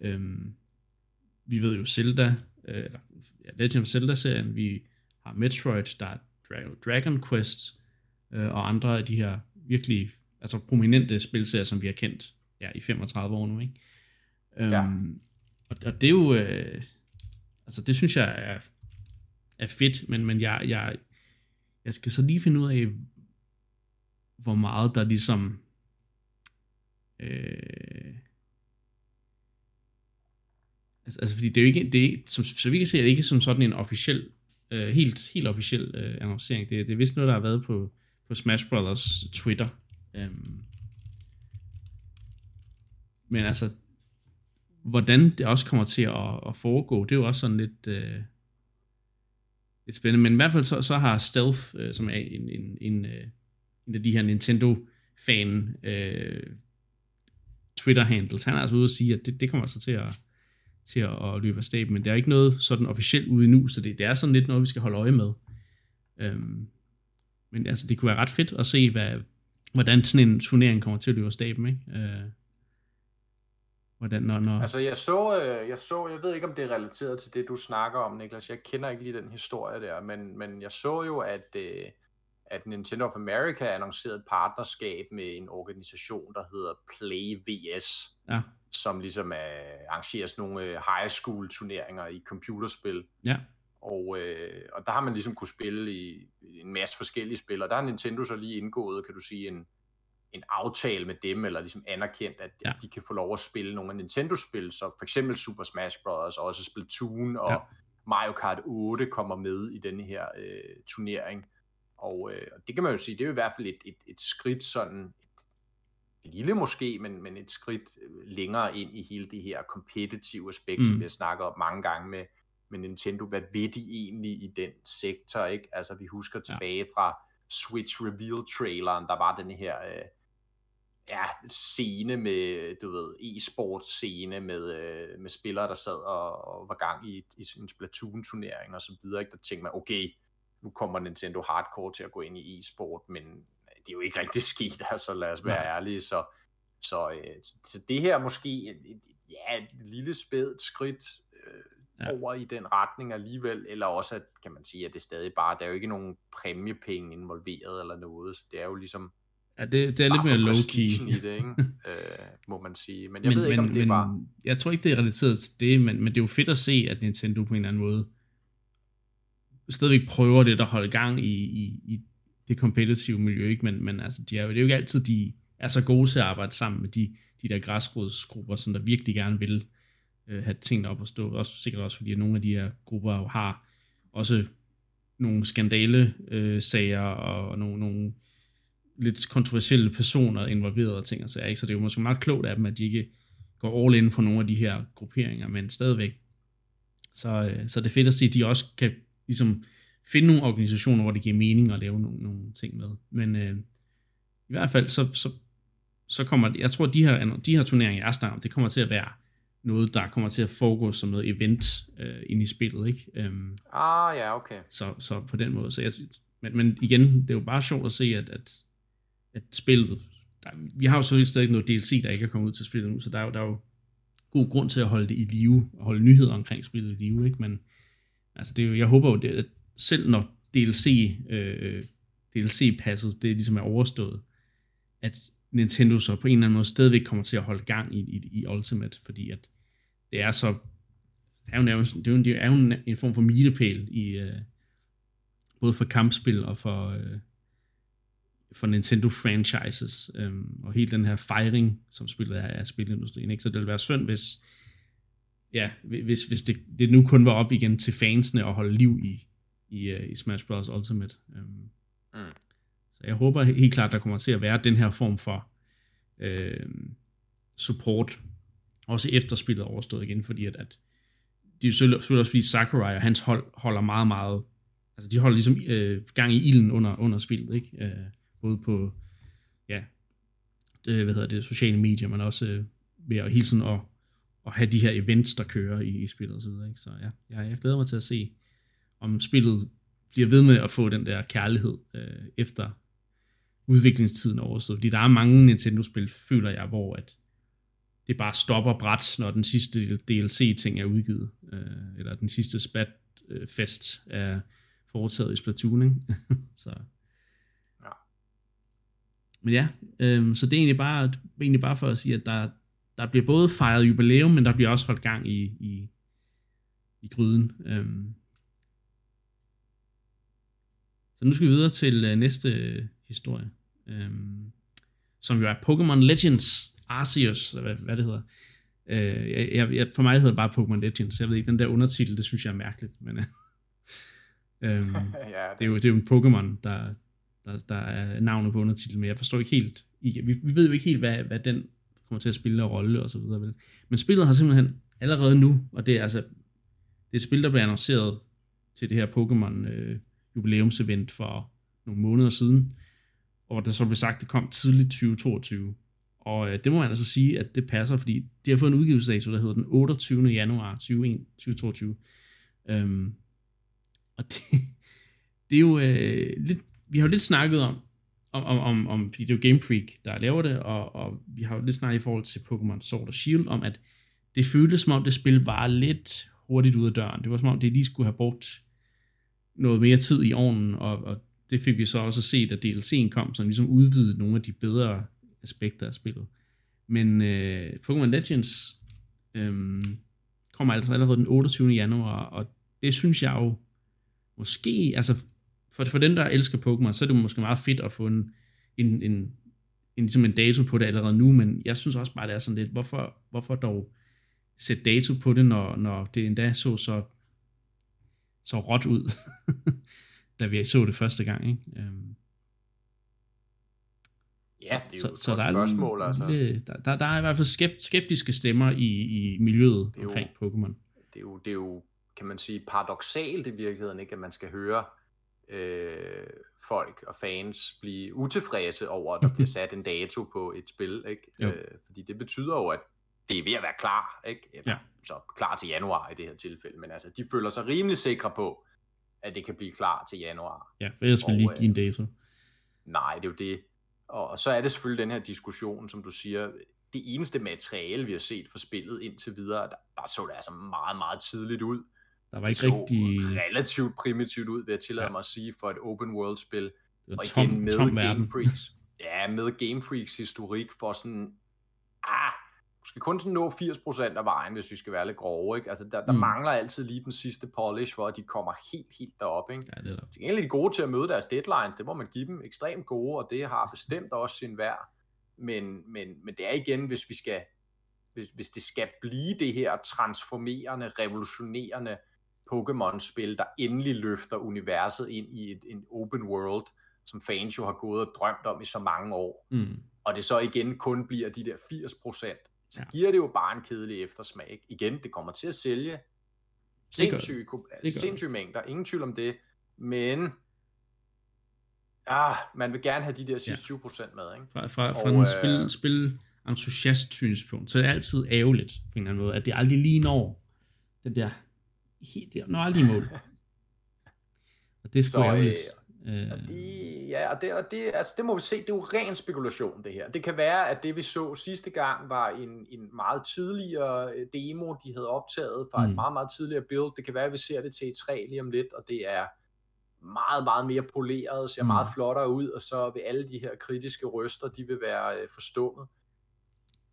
Øh, vi ved jo Zelda, øh, eller ja, Legend of Zelda-serien, vi har Metroid, der er Dragon, Dragon Quest, øh, og andre af de her virkelig altså prominente spilserier, som vi har kendt ja, i 35 år nu, ikke? Ja. Um, og, og det er jo, øh, altså det synes jeg er, er fedt, men, men jeg, jeg, jeg skal så lige finde ud af, hvor meget der ligesom øh, Altså, altså fordi det er jo ikke, det er, som, så vi kan se, er det ikke som sådan en officiel, øh, helt, helt officiel øh, annoncering. Det, det er vist noget, der har været på, på Smash Brothers Twitter. Um, men altså, hvordan det også kommer til at, at foregå, det er jo også sådan lidt, øh, lidt spændende. Men i hvert fald så, så har Stealth, øh, som er en, en, en, øh, en af de her Nintendo-fan øh, Twitter-handles, han er altså ude og sige, at det, det kommer altså til at, til at, at løbe af staben, men der er ikke noget sådan officielt ude nu, så det, det er sådan lidt noget, vi skal holde øje med. Øhm, men altså, det kunne være ret fedt at se, hvad, hvordan sådan en turnering kommer til at løbe af staben, ikke? Øh, hvordan, når, når... Altså, jeg så, øh, jeg så, jeg ved ikke, om det er relateret til det, du snakker om, Niklas. Jeg kender ikke lige den historie der, men, men jeg så jo, at, øh, at Nintendo of America annoncerede et partnerskab med en organisation, der hedder Play VS, ja. som ligesom er, arrangerer sådan nogle øh, high school turneringer i computerspil. Ja. Og, øh, og der har man ligesom kunne spille i, i en masse forskellige spil, og der har Nintendo så lige indgået, kan du sige, en, en aftale med dem, eller ligesom anerkendt, at, ja. at de kan få lov at spille nogle af Nintendo-spil, så for eksempel Super Smash Bros., og også Splatoon og ja. Mario Kart 8 kommer med i denne her øh, turnering. Og øh, det kan man jo sige, det er jo i hvert fald et, et, et skridt sådan, et lille måske, men, men et skridt øh, længere ind i hele det her competitive aspekt, mm. som vi har snakket om mange gange med, med Nintendo. Hvad ved de egentlig i den sektor, ikke? Altså vi husker tilbage ja. fra Switch Reveal-traileren, der var den her... Øh, ja, scene med, du ved, e-sport scene med, øh, med spillere, der sad og, og var gang i, i en Splatoon-turnering og så videre, ikke? der tænkte man, okay, nu kommer Nintendo Hardcore til at gå ind i e-sport, men det er jo ikke rigtig sket, altså lad os være ja. ærlige, så, så, øh, så det her måske, et, ja, et lille spædt skridt øh, ja. over i den retning alligevel, eller også, at, kan man sige, at det stadig bare, der er jo ikke nogen præmiepenge involveret eller noget, så det er jo ligesom Ja, det, det er lidt mere low-key. i det, ikke? øh, må man sige. Men jeg men, ved ikke, men, om det er bare... Jeg tror ikke, det er relateret til det, men, men det er jo fedt at se, at Nintendo på en eller anden måde stadigvæk prøver det at holde gang i, i, i det competitive miljø, ikke? Men, men altså, de er, det er jo ikke altid, de er så gode til at arbejde sammen med de, de der græsrodsgrupper, som der virkelig gerne vil øh, have tingene op at stå. Også, sikkert også, fordi at nogle af de her grupper har også nogle skandale øh, sager og nogle, nogle lidt kontroversielle personer involveret og ting og sager, ikke? så det er jo måske meget klogt af dem, at de ikke går all in på nogle af de her grupperinger, men stadigvæk. Så, øh, så det er fedt at se, at de også kan ligesom finde nogle organisationer, hvor det giver mening at lave nogle, nogle ting med. Men øh, i hvert fald, så, så, så kommer jeg tror, at de her, de her turneringer, jeg snakker om, det kommer til at være noget, der kommer til at foregå som noget event øh, ind i spillet, ikke? Øhm, ah, ja, okay. Så, så på den måde. Så jeg, men, men igen, det er jo bare sjovt at se, at, at at spillet, der, vi har jo så stadig noget DLC, der ikke er kommet ud til spillet nu, så der er jo, der er jo god grund til at holde det i live, og holde nyheder omkring spillet i live, ikke? men altså det er jo, jeg håber jo, det, at selv når DLC, øh, DLC-passet, det ligesom er overstået, at Nintendo så på en eller anden måde stadigvæk kommer til at holde gang i, i, i Ultimate, fordi at det er så, det er jo, nærmest, det er jo, det er jo en, en form for milepæl i, øh, både for kampspil og for, øh, for Nintendo franchises, øhm, og hele den her fejring, som spillet er af spilindustrien. Ikke? Så det ville være synd, hvis, ja, hvis, hvis det, det nu kun var op igen til fansene at holde liv i, i, uh, i Smash Bros. Ultimate. Um, mm. Så jeg håber helt klart, der kommer til at være den her form for øh, support, også efter spillet overstået igen, fordi at, at det er selvfølgelig også fordi Sakurai og hans hold holder meget, meget, altså de holder ligesom øh, gang i ilden under, under spillet, ikke? Øh, både på, ja, det, hvad hedder det, sociale medier, men også øh, ved at hele tiden at, at have de her events, der kører i, i spillet og så videre. Ikke? Så ja, jeg, jeg glæder mig til at se, om spillet bliver ved med at få den der kærlighed øh, efter udviklingstiden overstået. Fordi der er mange Nintendo-spil, føler jeg, hvor at det bare stopper bræt, når den sidste DLC-ting er udgivet, øh, eller den sidste spat-fest er foretaget i Splatoon. Ikke? så men ja, øhm, så det er egentlig bare, egentlig bare for at sige, at der, der bliver både fejret jubilæum, men der bliver også holdt gang i, i, i gryden. Øhm. Så nu skal vi videre til øh, næste øh, historie, øhm, som jo er Pokémon Legends Arceus, eller hvad, hvad det hedder. Øh, jeg, jeg, for mig hedder det bare Pokémon Legends. Jeg ved ikke, den der undertitel, det synes jeg er mærkeligt. Men, øh, øhm, ja, det... det, er jo, det er jo en Pokémon, der, der, der er navnet på undertitlen, men jeg forstår ikke helt, vi, vi ved jo ikke helt, hvad, hvad den kommer til at spille af rolle og så videre. Vel? Men spillet har simpelthen allerede nu, og det er altså, det er et spil, der blev annonceret til det her Pokémon øh, jubilæumsevent for nogle måneder siden, og der så blev sagt, at det kom tidligt 2022. Og øh, det må man altså sige, at det passer, fordi de har fået en udgivelsesdato, der hedder den 28. januar 2022. Øhm, og det, det er jo øh, lidt vi har jo lidt snakket om, om, om, om, om fordi det er jo Game Freak, der laver det, og, og vi har jo lidt snakket i forhold til Pokémon Sword og Shield, om at det føltes som om det spil var lidt hurtigt ud af døren. Det var som om det lige skulle have brugt noget mere tid i ovnen, og, og det fik vi så også set, at DLC'en kom, som ligesom udvidede nogle af de bedre aspekter af spillet. Men øh, Pokémon Legends øh, kommer altså allerede den 28. januar, og det synes jeg jo måske, altså for, for den, der elsker Pokémon, så er det måske meget fedt at få en, en, en, en, ligesom en dato på det allerede nu, men jeg synes også bare, det er sådan lidt, hvorfor, hvorfor dog sætte dato på det, når, når det endda så så, så råt ud, da vi så det første gang, ikke? Um, Ja, det er jo så, et så der er spørgsmål. En, altså. der, der, der er i hvert fald skeptiske stemmer i, i miljøet det er omkring Pokémon. Det er, jo, det er jo, kan man sige, paradoxalt i virkeligheden, ikke? at man skal høre øh, folk og fans blive utilfredse over, at der bliver sat en dato på et spil. Ikke? Øh, fordi det betyder jo, at det er ved at være klar. Ikke? Eller, ja. Så klar til januar i det her tilfælde. Men altså, de føler sig rimelig sikre på, at det kan blive klar til januar. Ja, for ellers vil ikke give en dato. Nej, det er jo det. Og så er det selvfølgelig den her diskussion, som du siger, det eneste materiale, vi har set for spillet indtil videre, der, der så det altså meget, meget tidligt ud. Der var ikke det så rigtig... relativt primitivt ud, vil jeg tillade ja. mig at sige, for et open world spil. Og tom, igen med tom Game Freaks. Ja, med Game Freaks historik for sådan, ah, måske kun sådan nå 80% af vejen, hvis vi skal være lidt grove. Ikke? Altså, der, der mm. mangler altid lige den sidste polish, at de kommer helt, helt derop. Ikke? Ja, det er der. Til gengæld er de gode til at møde deres deadlines, det må man give dem ekstremt gode, og det har bestemt også sin værd. Men, men, men det er igen, hvis vi skal hvis, hvis det skal blive det her transformerende, revolutionerende Pokémon-spil, der endelig løfter universet ind i et, en open world, som fans jo har gået og drømt om i så mange år. Mm. Og det så igen kun bliver de der 80 procent, så ja. giver det jo bare en kedelig eftersmag. Igen, det kommer til at sælge sindssyge, sindssyge mængder, ingen tvivl om det, men ah, man vil gerne have de der sidste ja. 20% med. Ikke? Fra, fra, fra og, en øh, spil, spil entusiast synspunkt, så er det altid ærgerligt på en eller anden måde, at det aldrig lige når den der, det når aldrig i mål. og det er sgu ærgerligt. Øh, og de, ja, og, det, og det, altså det må vi se, det er jo ren spekulation det her. Det kan være, at det vi så sidste gang var en, en meget tidligere øh, demo, de havde optaget fra mm. et meget, meget tidligere build. Det kan være, at vi ser det til et træ lige om lidt, og det er meget, meget mere poleret, ser mm. meget flottere ud, og så vil alle de her kritiske røster, de vil være øh, forstummet.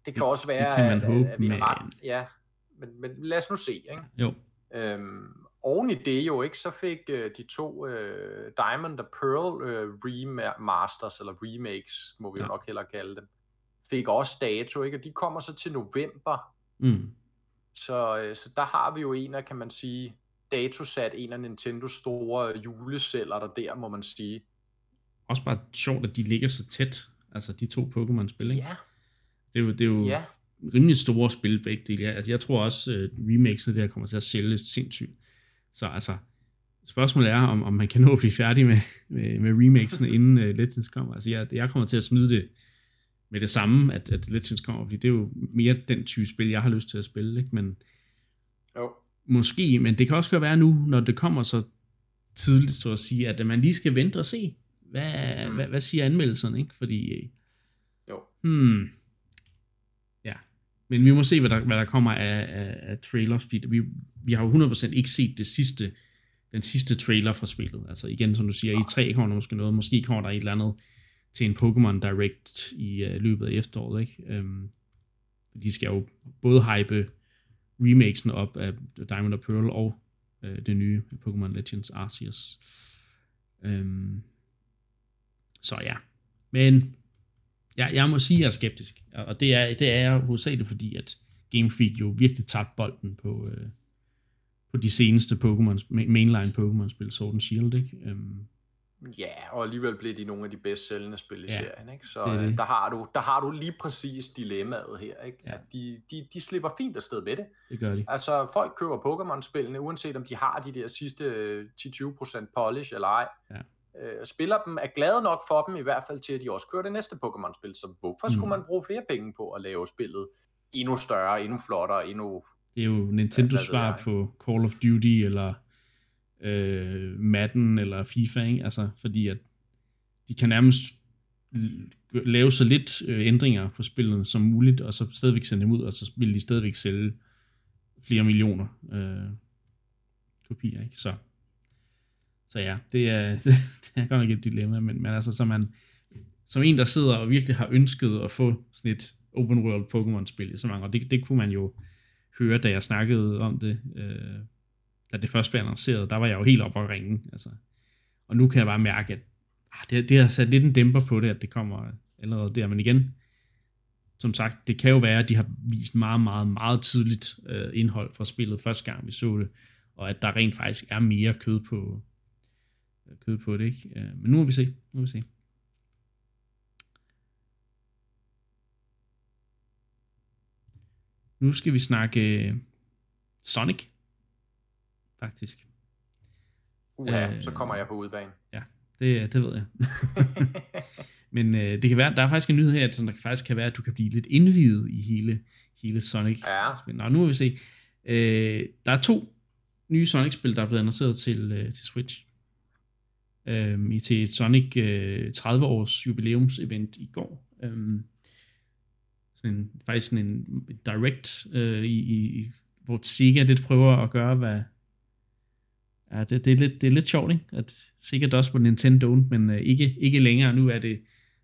Det kan også være, kan at, håbe, at, at vi har ret. Ja, men, men lad os nu se. Ikke? Jo. Øhm, oven i det jo ikke, så fik øh, de to øh, Diamond og Pearl øh, remasters, eller remakes, må vi jo nok hellere kalde dem, fik også dato, ikke? og de kommer så til november. Mm. Så, øh, så der har vi jo en af, kan man sige, datosat en af Nintendos store juleceller, der der, må man sige. Også bare sjovt, at de ligger så tæt, altså de to Pokémon-spil, ikke? Ja. Det er jo, det er jo ja. Rimelig store spil begge dele. Altså, jeg tror også, uh, remakesene der kommer til at sælge sindssygt. Så altså, spørgsmålet er, om, om man kan nå at blive færdig med, med, med remakesene, inden uh, Legends kommer. Altså, jeg, jeg kommer til at smide det med det samme, at, at Legends kommer, fordi det er jo mere den type spil, jeg har lyst til at spille, ikke? Men jo. måske, men det kan også godt være nu, når det kommer så tidligt, så at sige, at man lige skal vente og se, hvad, mm. hvad, hvad siger anmeldelserne, ikke? Fordi, øh, jo. Hmm, ja, men vi må se, hvad der, hvad der kommer af, af, af trailer, fordi vi, vi har jo 100% ikke set det sidste, den sidste trailer fra spillet. Altså igen, som du siger, i 3 kommer der måske noget, måske kommer der et eller andet til en Pokémon Direct i uh, løbet af efteråret, ikke? Um, de skal jo både hype remakesen op af Diamond og Pearl og uh, det nye Pokémon Legends Arceus. Um, så ja, men ja, jeg må sige, at jeg er skeptisk, og det er, det er jeg hovedsageligt fordi, at Game Freak jo virkelig tabte bolden på, uh, på de seneste Pokémon, mainline Pokémon-spil, Sword and Shield, ikke? Um, Ja, og alligevel blev de nogle af de bedst sælgende spil i ja, serien, ikke? Så det det. Der, har du, der har du lige præcis dilemmaet her, ikke? Ja. At de, de, de slipper fint afsted med det. Det gør de. Altså, folk køber Pokémon-spillene, uanset om de har de der sidste 10-20% polish eller ej. Ja. Øh, spiller dem, er glade nok for dem, i hvert fald til, at de også kører det næste Pokémon-spil. Så hvorfor mm. skulle man bruge flere penge på at lave spillet endnu større, endnu flottere, endnu... Det er jo Nintendos svar på Call of Duty, eller øh, Madden eller FIFA, ikke? Altså, fordi at de kan nærmest lave så lidt øh, ændringer på spillet som muligt, og så stadigvæk sende dem ud, og så vil de stadigvæk sælge flere millioner øh, kopier, ikke? Så, så ja, det er, det er godt nok et dilemma, men, men altså, så man, som en, der sidder og virkelig har ønsket at få sådan et open world Pokémon-spil i så mange år, det, det kunne man jo høre, da jeg snakkede om det, øh, da det først blev annonceret, der var jeg jo helt oppe at ringe, altså. Og nu kan jeg bare mærke, at ah, det, det har sat lidt en dæmper på det, at det kommer allerede der, men igen, som sagt, det kan jo være, at de har vist meget, meget, meget tidligt øh, indhold fra spillet første gang, vi så det, og at der rent faktisk er mere kød på, kød på det, ikke? Øh, men nu må vi se, nu må vi se. Nu skal vi snakke øh, Sonic, faktisk. Uh, ja, øh, så kommer jeg på udbanen. Ja, det, det ved jeg. Men øh, det kan være, der er faktisk en nyhed her, at der faktisk kan være, at du kan blive lidt indvidet i hele, hele Sonic. Ja. Nå, nu må vi se. Øh, der er to nye Sonic-spil, der er blevet annonceret til, øh, til Switch. Øh, til et Sonic øh, 30-års jubilæumsevent i går. Øh, sådan en, faktisk sådan en direct, øh, i, i, hvor Sega lidt prøver at gøre, hvad, Ja, det, det, er lidt, det er lidt sjovt, ikke? At Sega DOS på Nintendo men øh, ikke, ikke længere. Nu er det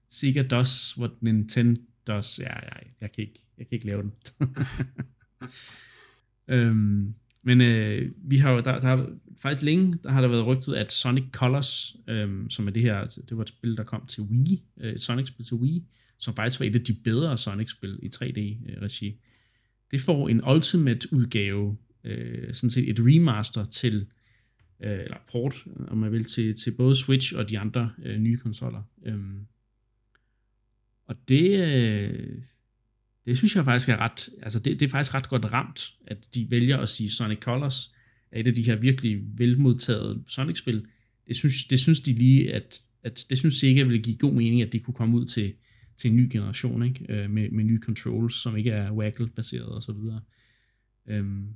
Sega DOS, hvor Nintendo DOS... Ja, ja, jeg kan ikke, jeg kan ikke lave den. øhm, men øh, vi har jo, der, der har, faktisk længe, der har der været rygtet, at Sonic Colors, øh, som er det her, det var et spil, der kom til Wii, øh, et Sonic-spil til Wii, som faktisk var et af de bedre Sonic-spil i 3D-regi. Øh, det får en Ultimate udgave, øh, sådan set et remaster til øh, eller port, om man vil, til, til både Switch og de andre øh, nye konsoller. Øh, og det, øh, det synes jeg faktisk er ret, altså det, det er faktisk ret godt ramt, at de vælger at sige Sonic Colors er et af de her virkelig velmodtagede Sonic-spil. Det synes, det synes de lige, at, at det synes sikkert ville give god mening, at det kunne komme ud til, til en ny generation, ikke? Øh, med, med nye controls, som ikke er waggle-baseret og så videre. Øhm,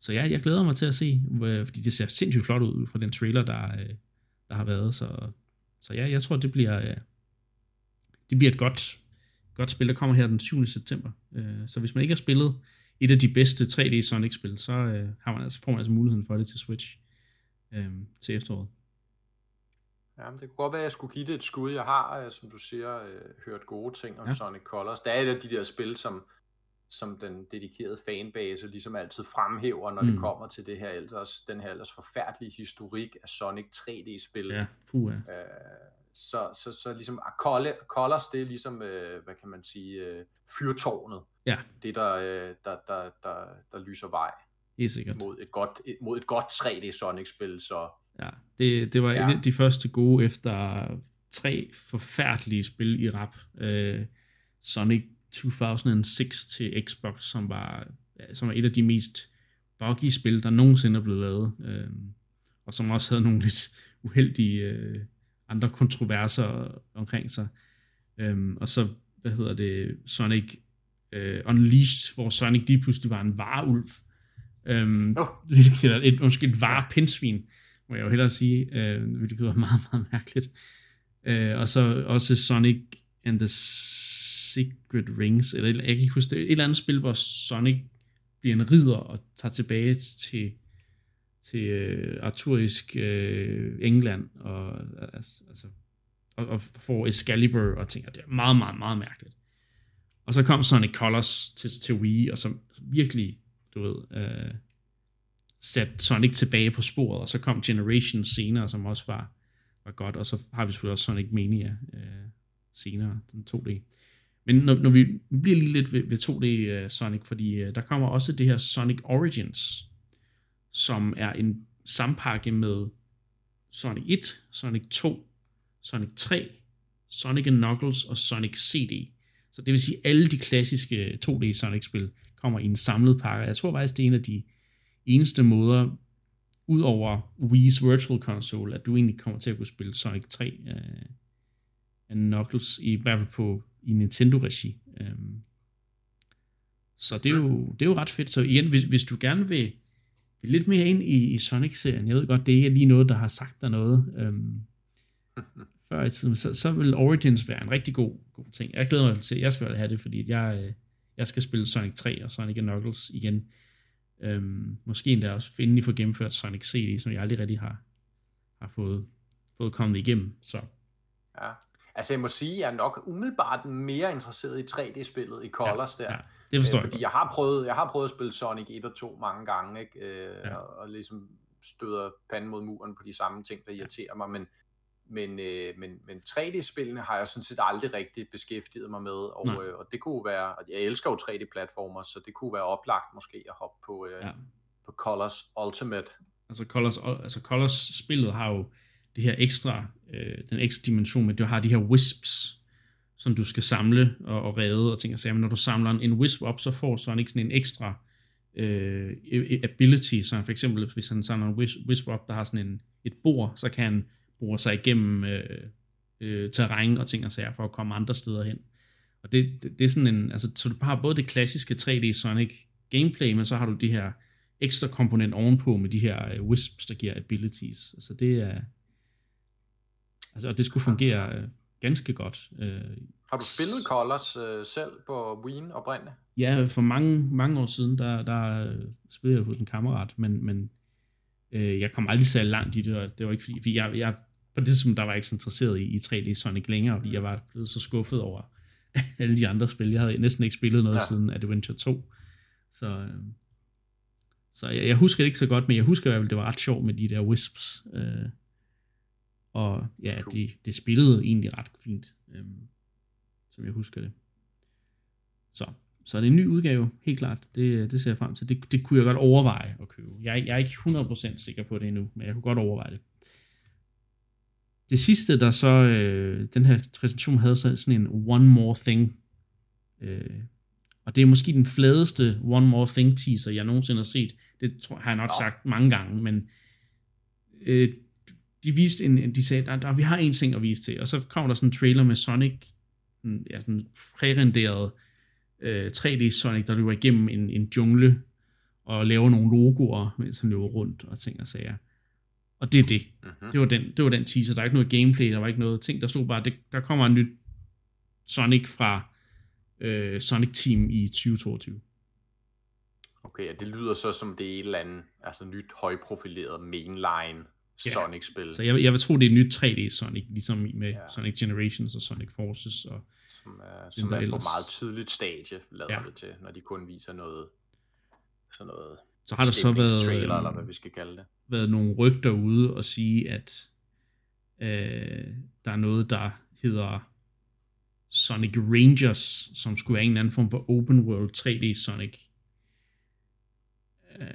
så ja, jeg glæder mig til at se, øh, fordi det ser sindssygt flot ud fra den trailer, der, øh, der har været. Så, så ja, jeg tror, det bliver, øh, det bliver et godt, godt spil, der kommer her den 7. september. Øh, så hvis man ikke har spillet et af de bedste 3D Sonic-spil, så øh, har man altså, får man altså muligheden for det til Switch til efteråret. Ja, det kunne godt være, at jeg skulle give det et skud. Jeg har, som du siger, hørt gode ting om ja. Sonic Colors. Der er et af de der spil, som som den dedikerede fanbase ligesom altid fremhæver, når mm. det kommer til det her ellers, den her ellers forfærdelige historik af Sonic 3D-spil. Ja, puha. Øh, så, så, så ligesom Colors, det er ligesom, øh, hvad kan man sige, øh, fyrtårnet. Ja. Det, der, øh, der, der, der, der lyser vej. Helt sikkert. Mod et godt, et, mod et godt 3D Sonic-spil, så... Ja, det, det var ja. et af de første gode efter tre forfærdelige spil i rap. Øh, Sonic 2006 til Xbox, som var, som var et af de mest buggy spil, der nogensinde er blevet lavet. Øh, og som også havde nogle lidt uheldige øh, andre kontroverser omkring sig. Øh, og så, hvad hedder det, Sonic øh, Unleashed, hvor Sonic lige pludselig var en vareulv. Øhm, oh. et, måske et varepindsvin, må jeg jo hellere sige, øh, hvilket var meget, meget mærkeligt. Øh, og så også Sonic and the Secret Rings, eller jeg kan ikke huske det, et eller andet spil, hvor Sonic bliver en ridder og tager tilbage til, til øh, arturisk øh, England, og, altså, altså, og, og får Excalibur, og tænker, det er meget, meget, meget mærkeligt. Og så kom Sonic Colors til, til Wii, og som virkelig, du ved, øh, satte Sonic tilbage på sporet, og så kom Generations senere, som også var, var godt, og så har vi selvfølgelig også Sonic Mania øh, senere, den 2D. Men når, når vi, vi bliver lige lidt ved, ved 2D øh, Sonic, fordi øh, der kommer også det her Sonic Origins, som er en sampakke med Sonic 1, Sonic 2, Sonic 3, Sonic Knuckles og Sonic CD. Så det vil sige, at alle de klassiske 2D Sonic-spil kommer i en samlet pakke. Jeg tror faktisk, det er en af de eneste måder, ud over Wii's Virtual Console, at du egentlig kommer til at kunne spille Sonic 3 uh, af Knuckles, i hvert fald på i Nintendo-regi. Øhm, så det er, jo, det er jo ret fedt. Så igen, hvis, hvis du gerne vil lidt mere ind i, i Sonic-serien, jeg ved godt, det er ikke lige noget, der har sagt dig noget. Øhm, før i tiden, så, så vil Origins være en rigtig god, god ting. Jeg glæder mig til, jeg skal have det, fordi jeg, øh, jeg skal spille Sonic 3 og Sonic Knuckles igen. Øhm, måske endda også finde i få gennemført Sonic CD, som jeg aldrig rigtig har, har fået, fået kommet igennem. Så. Ja. Altså jeg må sige, at jeg er nok umiddelbart mere interesseret i 3D-spillet i Colors ja, der. Ja, det forstår øh, fordi jeg, jeg har prøvet, jeg har prøvet at spille Sonic 1 og 2 mange gange, ikke? Øh, ja. og, og ligesom støder panden mod muren på de samme ting, der irriterer mig, men, men, øh, men, men 3D-spillene har jeg sådan set aldrig rigtig beskæftiget mig med, og, øh, og det kunne være, og jeg elsker jo 3D-platformer, så det kunne være oplagt måske at hoppe på, øh, ja. på Colors Ultimate. Altså Colors, altså Colors spillet har jo det her ekstra, øh, den ekstra dimension med, at du har de her wisps, som du skal samle og, og redde og ting og sager. Men når du samler en wisp op, så får Sonic sådan en ekstra øh, e- e- ability, så for eksempel hvis han samler en wisp op, der har sådan en, et bord, så kan han bruge sig igennem øh, øh, terræn og ting og sager for at komme andre steder hen. Og det, det, det er sådan en, altså, så du har både det klassiske 3D Sonic gameplay, men så har du de her ekstra komponent ovenpå med de her øh, wisps, der giver abilities. Altså det er, altså, og det skulle fungere øh, ganske godt. Øh, har du spillet Colors øh, selv på Wien oprindeligt? Ja, for mange, mange år siden, der, der spillede jeg hos en kammerat, men, men øh, jeg kom aldrig så langt i det, og det var ikke fordi, fordi jeg, jeg på det som der var ikke så interesseret i, i 3D Sonic længere, fordi jeg var blevet så skuffet over alle de andre spil. Jeg havde næsten ikke spillet noget ja. siden Adventure 2. Så, øh, så jeg, jeg husker det ikke så godt, men jeg husker at det var ret sjovt med de der wisps. Øh, og ja, cool. det, det spillede egentlig ret fint, øh, som jeg husker det. Så, så det er en ny udgave, helt klart. Det, det ser jeg frem til. Det, det kunne jeg godt overveje at købe. Jeg, jeg er ikke 100% sikker på det endnu, men jeg kunne godt overveje det. Det sidste, der så, øh, den her præsentation havde så sådan en One More Thing. Øh, og det er måske den fladeste One More Thing teaser, jeg nogensinde har set. Det tror, har jeg nok sagt mange gange, men øh, de viste en, de sagde, der, der, vi har en ting at vise til, og så kom der sådan en trailer med Sonic, ja, sådan prærenderet øh, 3D Sonic, der løber igennem en, en jungle, og laver nogle logoer, mens han løber rundt og ting og sager. Og det er det. Uh-huh. Det, var den, det var den teaser. Der er ikke noget gameplay, der var ikke noget ting. Der stod bare, det, der kommer en ny Sonic fra øh, Sonic Team i 2022. Okay, ja, det lyder så som det er et eller andet altså nyt højprofileret mainline Sonic-spil. Så jeg, jeg vil tro, det er et nyt 3D Sonic, ligesom med ja. Sonic Generations og Sonic Forces. Og som er, som er på ellers. meget tidligt stadie, lader ja. det til, når de kun viser noget, sådan noget så har der så været, trailer, eller hvad vi skal kalde det. været nogle rygter ude og sige, at øh, der er noget, der hedder Sonic Rangers, som skulle være en eller anden form for open world 3D Sonic. Øh,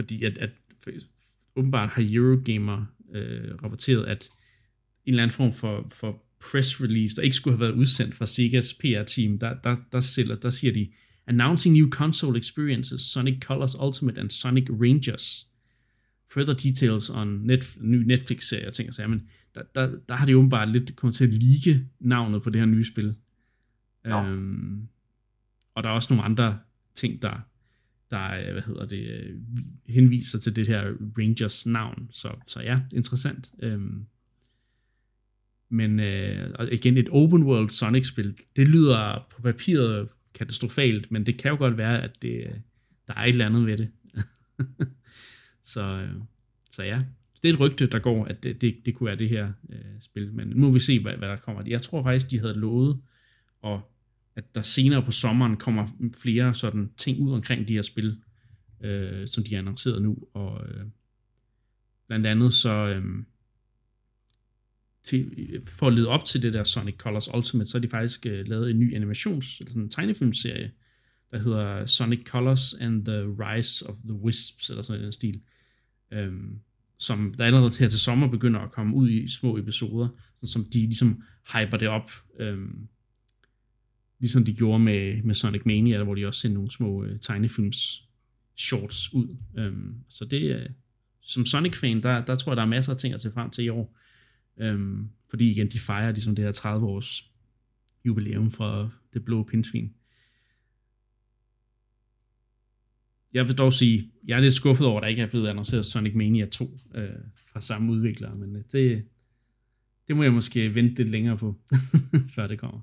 fordi at, at åbenbart har Eurogamer øh, rapporteret, at en eller anden form for, for press release, der ikke skulle have været udsendt fra Segas PR-team, der, der, der, sælger, der siger de, announcing new console experiences, Sonic Colors Ultimate and Sonic Rangers. Further details on net, ny Netflix-serie, ting og sager, men der, der, der har de åbenbart lidt kommet til at like navnet på det her nye spil. Ja. Øhm, og der er også nogle andre ting, der, der øh, hvad hedder det, øh, henviser til det her Rangers navn. Så, så ja, interessant. Øhm, men øh, igen, et open world Sonic-spil, det lyder på papiret katastrofalt, men det kan jo godt være, at det, øh, der er et eller andet ved det. så, så ja, det er et rygte, der går, at det, det, det kunne være det her øh, spil, men nu må vi se, hvad, hvad der kommer. Jeg tror faktisk, de havde lovet, og at der senere på sommeren kommer flere sådan ting ud omkring de her spil, øh, som de har annonceret nu, og øh, blandt andet så, øh, til, for at lede op til det der Sonic Colors Ultimate, så har de faktisk øh, lavet en ny animations, eller sådan en tegnefilmserie, der hedder Sonic Colors and the Rise of the Wisps, eller sådan en stil, øh, som der allerede her til sommer begynder at komme ud i små episoder, sådan som de ligesom hyper det op, øh, ligesom de gjorde med, med Sonic Mania, hvor de også sendte nogle små øh, tegnefilms shorts ud. Øhm, så det øh, som Sonic-fan, der, der tror jeg, der er masser af ting at se frem til i år. Øhm, fordi igen, de fejrer ligesom det her 30 års jubilæum fra det blå pindsvin. jeg vil dog sige, jeg er lidt skuffet over, at der ikke er blevet annonceret Sonic Mania 2 øh, fra samme udvikler, men øh, det, det må jeg måske vente lidt længere på, før det kommer.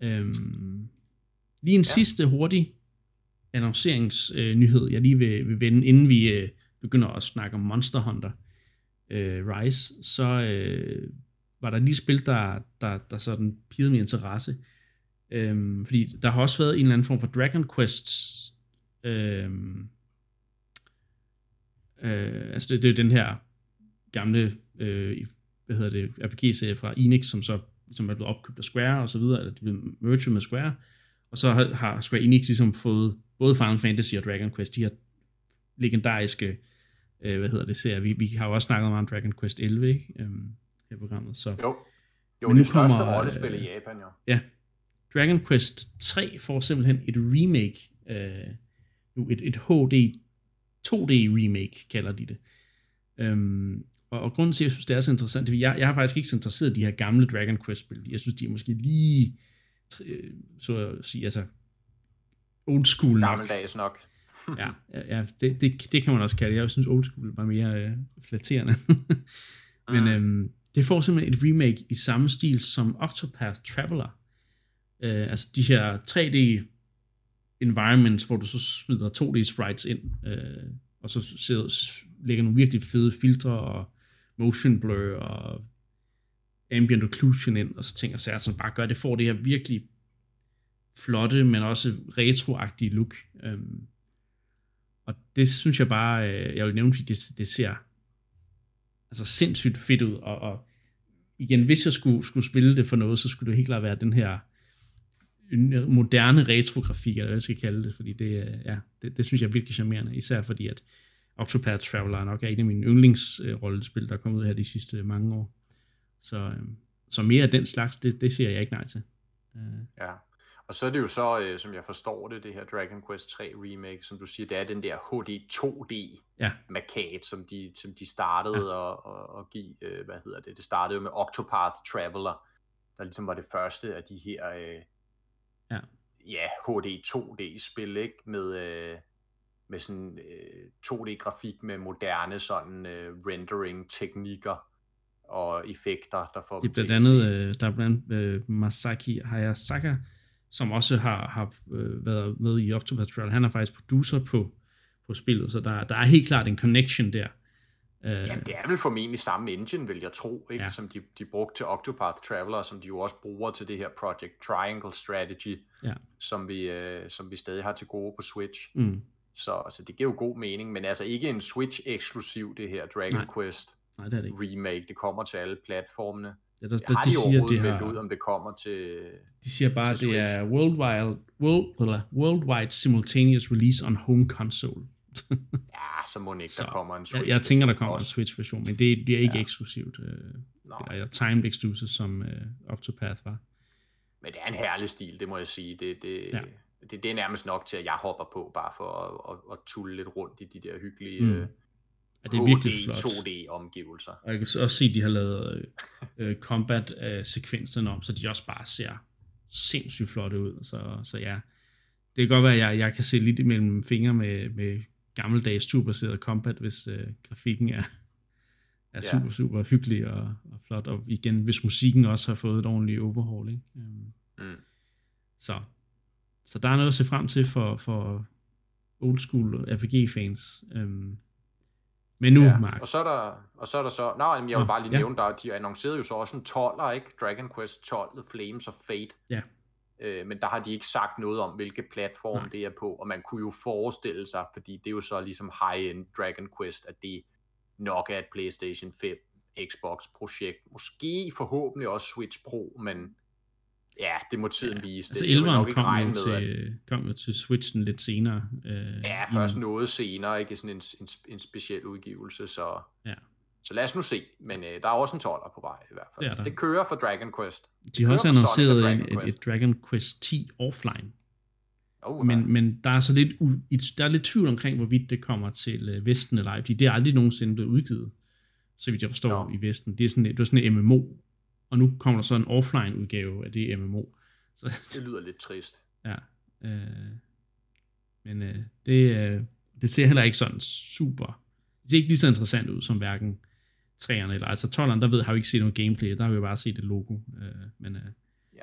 Øhm, lige en ja. sidste hurtig annonceringsnyhed, øh, jeg lige vil, vil vende, inden vi øh, begynder at snakke om Monster Hunter øh, Rise, så øh, var der lige spil, der, der, der sådan pigede min interesse. Øhm, fordi der har også været en eller anden form for Dragon Quest øhm, øh, altså det, det er den her gamle øh, hvad hedder det, RPG-serie fra Enix, som så som er blevet opkøbt af Square og så videre, eller det blev merged med Square, og så har, har Square Enix ligesom fået både Final Fantasy og Dragon Quest, de her legendariske, øh, hvad hedder det, serier. Vi, vi har jo også snakket om Dragon Quest 11, ikke? Øhm, her programmet. Så. Jo, jo Men det største rollespil i Japan, jo. Ja. Dragon Quest 3 får simpelthen et remake, øh, nu et, et HD 2D remake, kalder de det. Øhm, og, og grunden til, at jeg synes, det er så interessant, det er, jeg, jeg har faktisk ikke så interesseret i de her gamle Dragon Quest-spil. Jeg synes, de er måske lige, øh, så at sige, altså, old school nok. Gammeldags nok. ja, ja det, det, det kan man også kalde. Jeg synes, old school var mere øh, flatterende. Men mm. øhm, det får simpelthen et remake i samme stil som Octopath Traveler. Øh, altså de her 3D environments, hvor du så smider 2D sprites ind, øh, og så sidder, lægger nogle virkelig fede filtre og motion blur og ambient occlusion ind, og så tænker sager, som bare gør det, får det her virkelig flotte, men også retroagtige look. Øhm, og det synes jeg bare, øh, jeg vil nævne, fordi det, det ser altså sindssygt fedt ud, og, og igen, hvis jeg skulle, skulle spille det for noget, så skulle det helt klart være den her moderne retrografik, eller hvad jeg skal kalde det, fordi det, øh, ja, det, det synes jeg er virkelig charmerende, især fordi, at Octopath Traveler nok er en af mine yndlingsrollespil, der er kommet ud her de sidste mange år. Så, øhm, så mere af den slags, det, det siger jeg ikke nej til. Øh. Ja, og så er det jo så, øh, som jeg forstår det, det her Dragon Quest 3 remake, som du siger, det er den der HD 2D ja. makat, som de, som de startede ja. at, at, at give, øh, hvad hedder det, det startede jo med Octopath Traveler, der ligesom var det første af de her øh, ja. ja, HD 2D spil, ikke? Med, øh, med sådan øh, 2D-grafik med moderne sådan øh, rendering-teknikker og effekter, der får det er blandt andet, øh, der er blandt øh, Masaki Hayasaka, som også har, har øh, været med i Octopath Traveler. Han er faktisk producer på, på spillet, så der, der er helt klart en connection der. Uh, ja, det er vel formentlig samme engine, vil jeg tro, ikke? Ja. som de, de brugte til Octopath Traveler, som de jo også bruger til det her Project Triangle Strategy, ja. som, vi, uh, som vi stadig har til gode på Switch. Mm. Så altså, det giver jo god mening, men altså ikke en Switch-eksklusiv, det her Dragon Nej. Quest Nej, det er det ikke. remake. Det kommer til alle platformene. Ja, der, der, har de, de siger, de har, ud, om det kommer til De siger bare, at det er worldwide, world, worldwide simultaneous release on home console. ja, så må ikke, så, der kommer en Switch. Jeg, jeg tænker, der kommer også. en Switch-version, men det bliver ikke ja. eksklusivt. Øh, no. Det er timed exclusive, som øh, Octopath var. Men det er en herlig stil, det må jeg sige. Det, det, ja. Det, det er nærmest nok til, at jeg hopper på, bare for at, at, at tulle lidt rundt i de der hyggelige... Mm. Øh, Ja, det er virkelig HD, flot. 2D-omgivelser. Og jeg kan også se, at de har lavet øh, combat-sekvenserne om, så de også bare ser sindssygt flotte ud. Så, så ja, det kan godt være, at jeg, jeg kan se lidt imellem fingre med, med gammeldags turbaseret combat, hvis øh, grafikken er, er ja. super, super hyggelig og, og flot. Og igen, hvis musikken også har fået et ordentligt overhaul. Ikke? Um, mm. Så, så der er noget at se frem til for, for old school RPG-fans. Um, men nu, ja. Mark. Og så er der, og så er der så, nej, jeg vil bare lige ja. nævne, der, de annoncerede jo så også en 12'er, ikke? Dragon Quest 12, The Flames of Fate. Ja. Øh, men der har de ikke sagt noget om, hvilke platform nej. det er på, og man kunne jo forestille sig, fordi det er jo så ligesom high-end Dragon Quest, at det nok er et PlayStation 5 Xbox-projekt. Måske forhåbentlig også Switch Pro, men Ja, det må tiden ja, vise. Altså, det, nok ikke kom, jo til, at... kom jo til Switchen lidt senere. Øh, ja, først i... noget senere, ikke sådan en, en, en speciel udgivelse, så, ja. så lad os nu se. Men øh, der er også en 12'er på vej i hvert fald. Det, så det kører for Dragon Quest. Det De har også annonceret Dragon et, et Dragon Quest 10 offline. Oh, men, men der er så lidt, u- der er lidt tvivl omkring, hvorvidt det kommer til øh, Vesten eller ej, fordi det er aldrig nogensinde blevet udgivet, så vidt jeg forstår, no. i Vesten. Det er sådan, det er sådan en MMO, og nu kommer der så en offline udgave af det MMO. Så, det lyder lidt trist. Ja, Øh, men øh, det, øh, det ser heller ikke sådan super... Det ser ikke lige så interessant ud som hverken 3'erne eller... Altså 12'erne, der ved, har vi ikke set noget gameplay, der har vi jo bare set et logo. Øh, men, øh, Ja.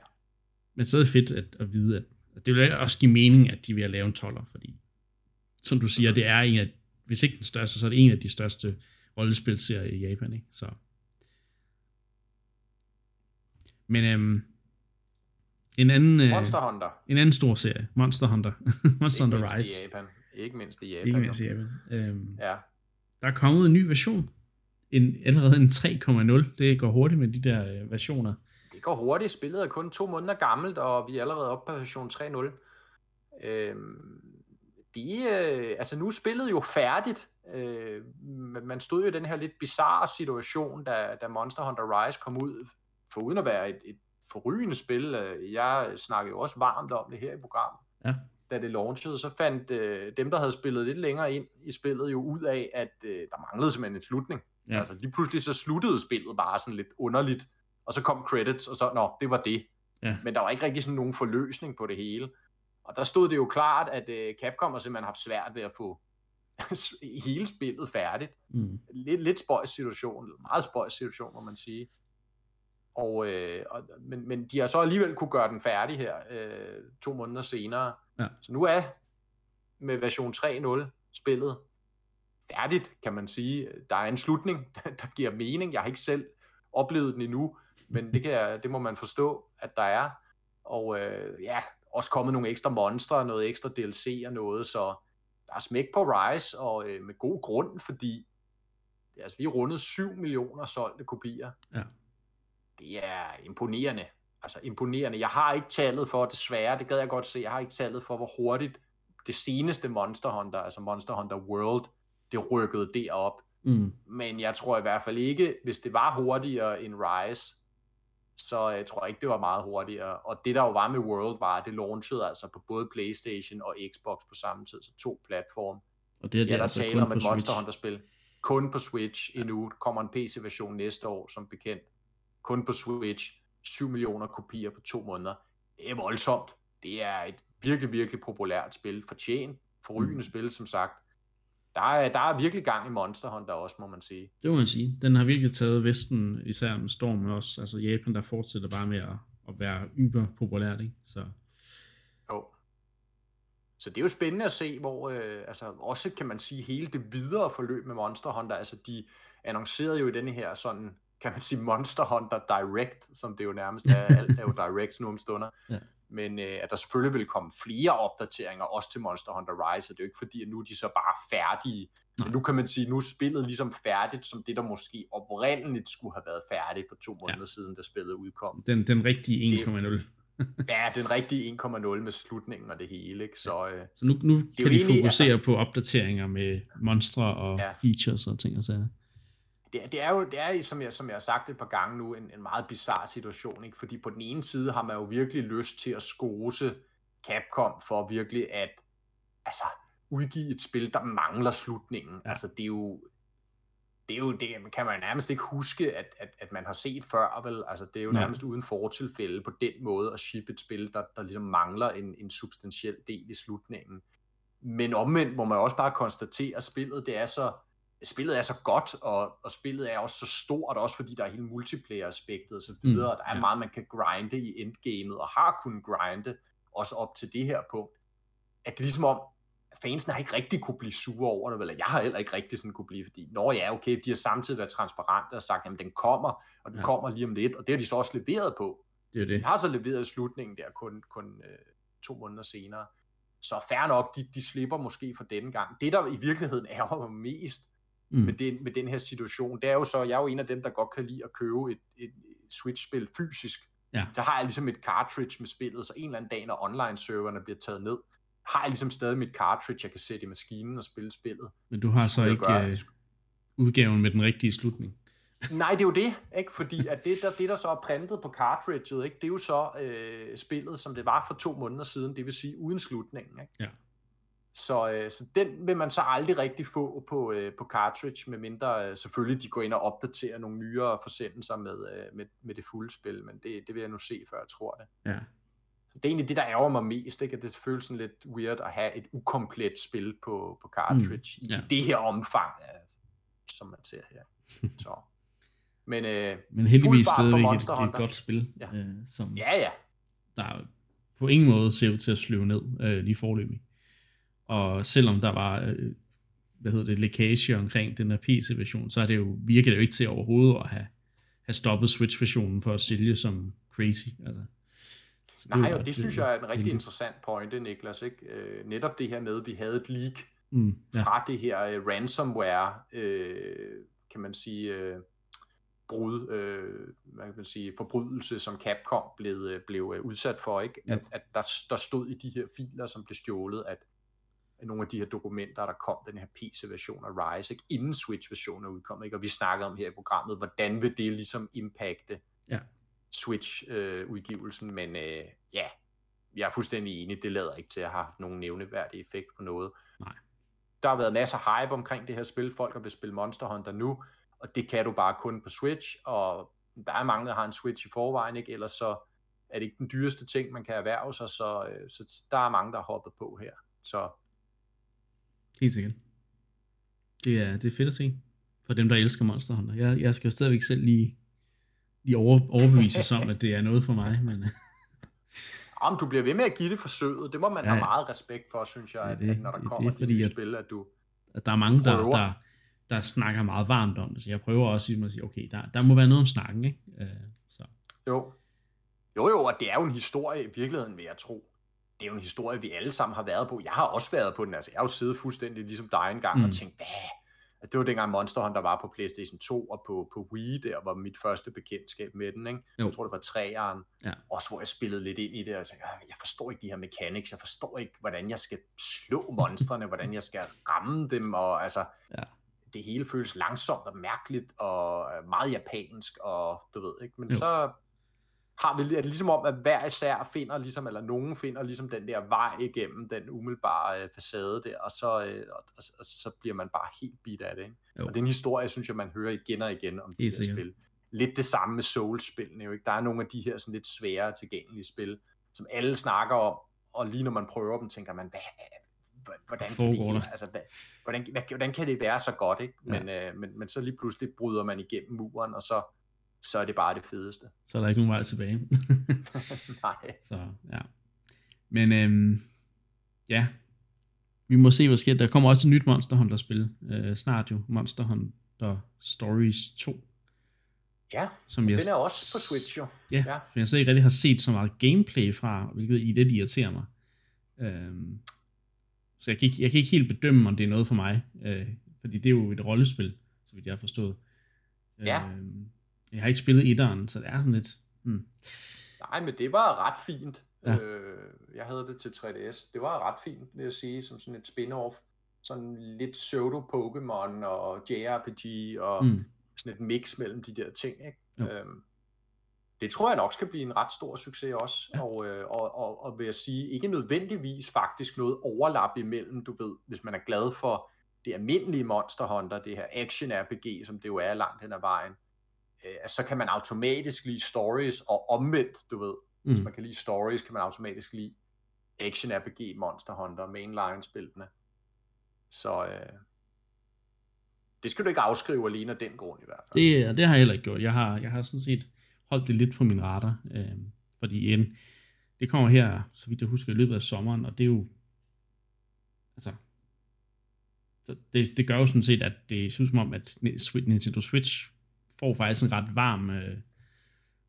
men så er det fedt at, at vide, at, at det vil også give mening, at de vil lave en 12'er, fordi som du siger, det er en af, hvis ikke den største, så er det en af de største rollespilserier i Japan, ikke? Så. Men øhm, en anden, øh, Monster Hunter. en anden stor serie, Monster Hunter, Monster Ikke Hunter Rise, i Japan. Ikke mindst i Japan. ikke mindst i Japan. Øhm, Ja. der er kommet en ny version, en, allerede en 3.0, det går hurtigt med de der øh, versioner. Det går hurtigt. Spillet er kun to måneder gammelt, og vi er allerede oppe på version 3.0. Øhm, de, øh, altså nu spillet jo færdigt. Øh, man stod jo i den her lidt bizarre situation, da, da Monster Hunter Rise kom ud, for uden at være et, et forrygende spil. Øh, jeg snakkede jo også varmt om det her i programmet. Ja. Da det launchede, så fandt øh, dem, der havde spillet lidt længere ind i spillet, jo ud af, at øh, der manglede simpelthen en slutning. Ja. Altså lige pludselig så sluttede spillet bare sådan lidt underligt, og så kom credits, og så, nå, det var det. Ja. Men der var ikke rigtig sådan nogen forløsning på det hele. Og der stod det jo klart, at øh, Capcom har simpelthen haft svært ved at få hele spillet færdigt. Mm. Lidt, lidt spøjs situation, meget spøjs situation, må man sige. Og, øh, og, men, men de har så alligevel kunne gøre den færdig her øh, to måneder senere. Ja. Så nu er med version 3.0 spillet færdigt, kan man sige. Der er en slutning, der giver mening. Jeg har ikke selv oplevet den endnu, men det, kan jeg, det må man forstå, at der er. Og øh, ja, også kommet nogle ekstra monstre, noget ekstra DLC og noget, så der er smæk på Rise, og øh, med god grund, fordi det er altså lige rundet 7 millioner solgte kopier. Ja. Det er imponerende. Altså imponerende. Jeg har ikke tallet for, desværre, det gad jeg godt se, jeg har ikke tallet for, hvor hurtigt det seneste Monster Hunter, altså Monster Hunter World, det rykkede derop. Mm. Men jeg tror i hvert fald ikke, hvis det var hurtigere end Rise, så jeg tror ikke, det var meget hurtigere. Og det der jo var med World, var, at det launchede altså på både Playstation og Xbox på samme tid, så to platforme. Og det er det Ja, der altså taler kun om et. Monster Hunter-spil. Kun på Switch ja. endnu. Kommer en PC-version næste år, som bekendt. Kun på Switch. 7 millioner kopier på to måneder. Det er voldsomt. Det er et virkelig, virkelig populært spil. Fortjent. Forrygende mm. spil, som sagt. Der er, der er virkelig gang i Monster Hunter også, må man sige. Det må man sige. Den har virkelig taget Vesten, især med stormen også. Altså Japan, der fortsætter bare med at, at være yber populært, ikke? Så Jo. Så det er jo spændende at se, hvor øh, altså også kan man sige hele det videre forløb med Monster Hunter, altså de annoncerede jo i denne her sådan, kan man sige Monster Hunter Direct, som det jo nærmest er, alt er jo Direct nu om stunder. Ja. Men øh, at der selvfølgelig vil komme flere opdateringer også til Monster Hunter Rise, og det er jo ikke fordi, at nu er de så bare færdige. Men nu kan man sige, nu er spillet ligesom færdigt, som det der måske oprindeligt skulle have været færdigt for to måneder ja. siden, da spillet udkom. den, den rigtige 1,0. Ja, den rigtige 1,0 med slutningen og det hele, ikke? Så, øh, Så nu, nu kan de fokusere altså, på opdateringer med monstre og ja. features og ting og sager. Det, er- det er jo, det er, som jeg, som jeg har sagt et par gange nu, en, en meget bizarre situation, ikke? Fordi på den ene side har man jo virkelig lyst til at skose Capcom for virkelig at altså, udgive et spil, der mangler slutningen. Ja. Ja. Altså, det er jo, det er jo, det kan man nærmest ikke huske, at, at, at man har set før, vel? Altså, det er jo nærmest uden fortilfælde på den måde at shippe et spil, der, der ligesom mangler en, en substantiel del i slutningen. Men omvendt må man også bare konstatere, at spillet, det er så, spillet er så godt, og, og spillet er også så stort, også fordi der er hele multiplayer-aspektet og så videre. Mm, der er ja. meget, man kan grinde i endgamet, og har kunnet grinde også op til det her punkt. At det er ligesom om, fansene har ikke rigtig kunne blive sure over det, eller jeg har heller ikke rigtig sådan kunne blive, fordi, nå ja, okay, de har samtidig været transparente og sagt, jamen den kommer, og den ja. Kommer lige om lidt, og det har de så også leveret på. Det er jo De det. har så leveret i slutningen der kun, kun øh, to måneder senere. Så fair nok, de, de slipper måske for denne gang. Det, der i virkeligheden ærger mig mest Mm. med, den, med den her situation, det er jo så, jeg er jo en af dem, der godt kan lide at købe et, et Switch-spil fysisk. Ja. Så har jeg ligesom et cartridge med spillet, så en eller anden dag, når online-serverne bliver taget ned, har jeg ligesom stadig mit cartridge, jeg kan sætte i maskinen og spille spillet. Men du har så ikke gøre. øh, udgaven med den rigtige slutning. Nej, det er jo det, ikke? Fordi at det, der, det, der så er printet på cartridget, ikke? det er jo så øh, spillet, som det var for to måneder siden, det vil sige uden slutningen. Ikke? Ja. Så, øh, så den vil man så aldrig rigtig få på, øh, på cartridge, medmindre øh, selvfølgelig de går ind og opdaterer nogle nyere forsendelser med, øh, med, med det fulde spil, men det, det vil jeg nu se, før jeg tror det. Ja. det er egentlig det, der ærger mig mest, ikke? at det føles sådan lidt weird at have et ukomplet spil på, på cartridge mm, ja. i det her omfang, som man ser her. Så. Men, øh, Men heldigvis stadigvæk et, et godt spil, ja. øh, som ja, ja. der på ingen måde ser ud til at sløve ned øh, lige forløbig. Og selvom der var øh, hvad hedder det, lækage omkring den her PC-version, så er det jo, virker det jo ikke til overhovedet at have, have stoppet Switch-versionen for at sælge som crazy. Altså, så Nej, og det, det synes jeg er en rigtig interessant pointe, Niklas. Ikke? Øh, netop det her med, at vi havde et leak mm, ja. fra det her uh, ransomware, øh, kan man sige, øh, brud, øh, hvad kan man sige, forbrydelse, som Capcom blev, øh, blev øh, udsat for, ikke? At, at der, der stod i de her filer, som blev stjålet, at nogle af de her dokumenter, der kom den her PC-version af Rise, ikke? inden Switch-versionen er udkommet, ikke? og vi snakker om her i programmet, hvordan vil det ligesom impacte ja. Switch-udgivelsen, øh, men øh, ja, jeg er fuldstændig enig, det lader ikke til at have haft nogen nævneværdig effekt på noget. Nej. Der har været masser af hype omkring det her spil, folk har vil spille Monster Hunter nu, og det kan du bare kun på Switch, og der er mange, der har en Switch i forvejen, ikke? ellers så er det ikke den dyreste ting, man kan erhverve sig, så, øh, så der er mange, der har hoppet på her. Så Helt sikkert. Det er, det er fedt at se. For dem, der elsker Monster Hunter. Jeg, jeg skal jo stadigvæk selv lige, lige over, overbevise om, at det er noget for mig. Men... Om du bliver ved med at give det forsøget, det må man ja, have meget respekt for, synes jeg, det, at, når der det, kommer det, de nye at, spil, at du at der er mange, der, der, der snakker meget varmt om det, så jeg prøver også at sige, okay, der, der må være noget om snakken, ikke? Uh, så. Jo. Jo, jo, og det er jo en historie i virkeligheden, vil jeg tro det er jo en historie, vi alle sammen har været på. Jeg har også været på den. Altså, jeg har jo siddet fuldstændig ligesom dig engang mm. og tænkt, hvad? Altså, det var dengang Monster Hunter var på PlayStation 2 og på, på Wii, der var mit første bekendtskab med den. Ikke? Jeg tror, det var træeren. Ja. Også hvor jeg spillede lidt ind i det, og tænkte, jeg forstår ikke de her mechanics, jeg forstår ikke, hvordan jeg skal slå monstrene, hvordan jeg skal ramme dem, og altså, ja. det hele føles langsomt og mærkeligt, og meget japansk, og du ved, ikke? Men jo. så har vi, er det ligesom om, at hver især finder, ligesom, eller nogen finder ligesom den der vej igennem den umiddelbare øh, facade der, og så, øh, og, og, og, så bliver man bare helt bit af det. Ikke? Og det er en historie, synes jeg, man hører igen og igen om de her spil. Lidt det samme med Souls-spillene. Jo, ikke? Der er nogle af de her sådan lidt svære tilgængelige spil, som alle snakker om, og lige når man prøver dem, tænker man, hvad, hvordan kan, det, altså, hvordan, hvordan kan det være så godt, ikke? Men, ja. øh, men, men så lige pludselig bryder man igennem muren, og så så er det bare det fedeste. Så er der ikke nogen vej tilbage. Nej. Så, ja. Men øhm, ja, vi må se, hvad sker. Der kommer også et nyt Monster Hunter-spil øh, snart jo. Monster Hunter Stories 2. Ja, som jeg, den er også på Switch jo. Ja, ja. For jeg så ikke rigtig har set så meget gameplay fra, hvilket i det irriterer mig. Øhm, så jeg kan, ikke, jeg kan ikke helt bedømme, om det er noget for mig. Øh, fordi det er jo et rollespil, så vidt jeg har forstået. Ja. Øhm, jeg har ikke spillet etteren, så det er sådan lidt... Hmm. Nej, men det var ret fint. Ja. Øh, jeg havde det til 3DS. Det var ret fint, vil jeg sige, som sådan et spin-off. Sådan lidt pseudo-Pokémon og JRPG og mm. sådan et mix mellem de der ting. Ikke? Øhm, det tror jeg nok skal blive en ret stor succes også. Ja. Og, øh, og, og, og vil jeg sige, ikke nødvendigvis faktisk noget overlap imellem, du ved, hvis man er glad for det almindelige Monster Hunter, det her action RPG, som det jo er langt hen ad vejen, øh, så kan man automatisk lide stories, og omvendt, du ved, mm. hvis man kan lide stories, kan man automatisk lide action RPG, Monster Hunter, mainline-spillene. Så øh, det skal du ikke afskrive alene af den grund i hvert fald. Det, det har jeg heller ikke gjort. Jeg har, jeg har sådan set holdt det lidt på min radar, øh, fordi en, det kommer her, så vidt jeg husker, i løbet af sommeren, og det er jo, altså, det, det gør jo sådan set, at det synes som om, at Nintendo Switch får faktisk en ret varm øh,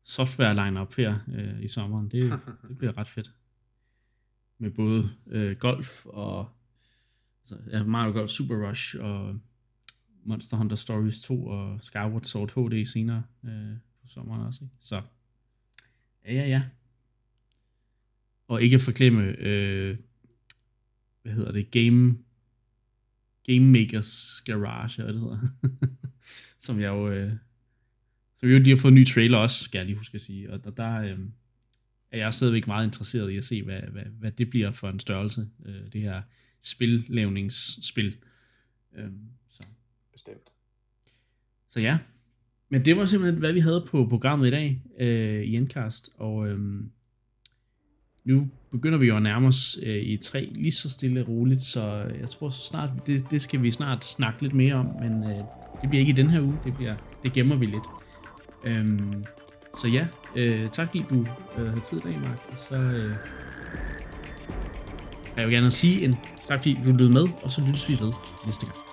software lineup her øh, i sommeren. Det, det bliver ret fedt. Med både øh, golf og altså, ja, Mario Golf Super Rush og Monster Hunter Stories 2 og Skyward Sword HD senere øh, på sommeren også. Ikke? Så ja, ja, ja. Og ikke forglemme, øh, hvad hedder det, Game, Game Makers Garage, hvad det hedder. som jeg jo øh, så vi de har fået en ny trailer også, skal jeg lige huske at sige. Og der, der øh, er jeg stadigvæk meget interesseret i at se, hvad, hvad, hvad det bliver for en størrelse, øh, det her spillavningsspil. Øh, så. Bestemt. Så ja. Men det var simpelthen, hvad vi havde på programmet i dag øh, i Endcast. Og øh, nu begynder vi jo at nærme os øh, i tre lige så stille og roligt, så jeg tror så snart, det, det skal vi snart snakke lidt mere om, men øh, det bliver ikke i den her uge, det, bliver, det gemmer vi lidt. Øhm, så ja, øh, tak fordi du øh, har tid i dag, Mark. Og så øh, jeg vil gerne sige en tak fordi du lyttede med, og så lyttes vi ved næste gang.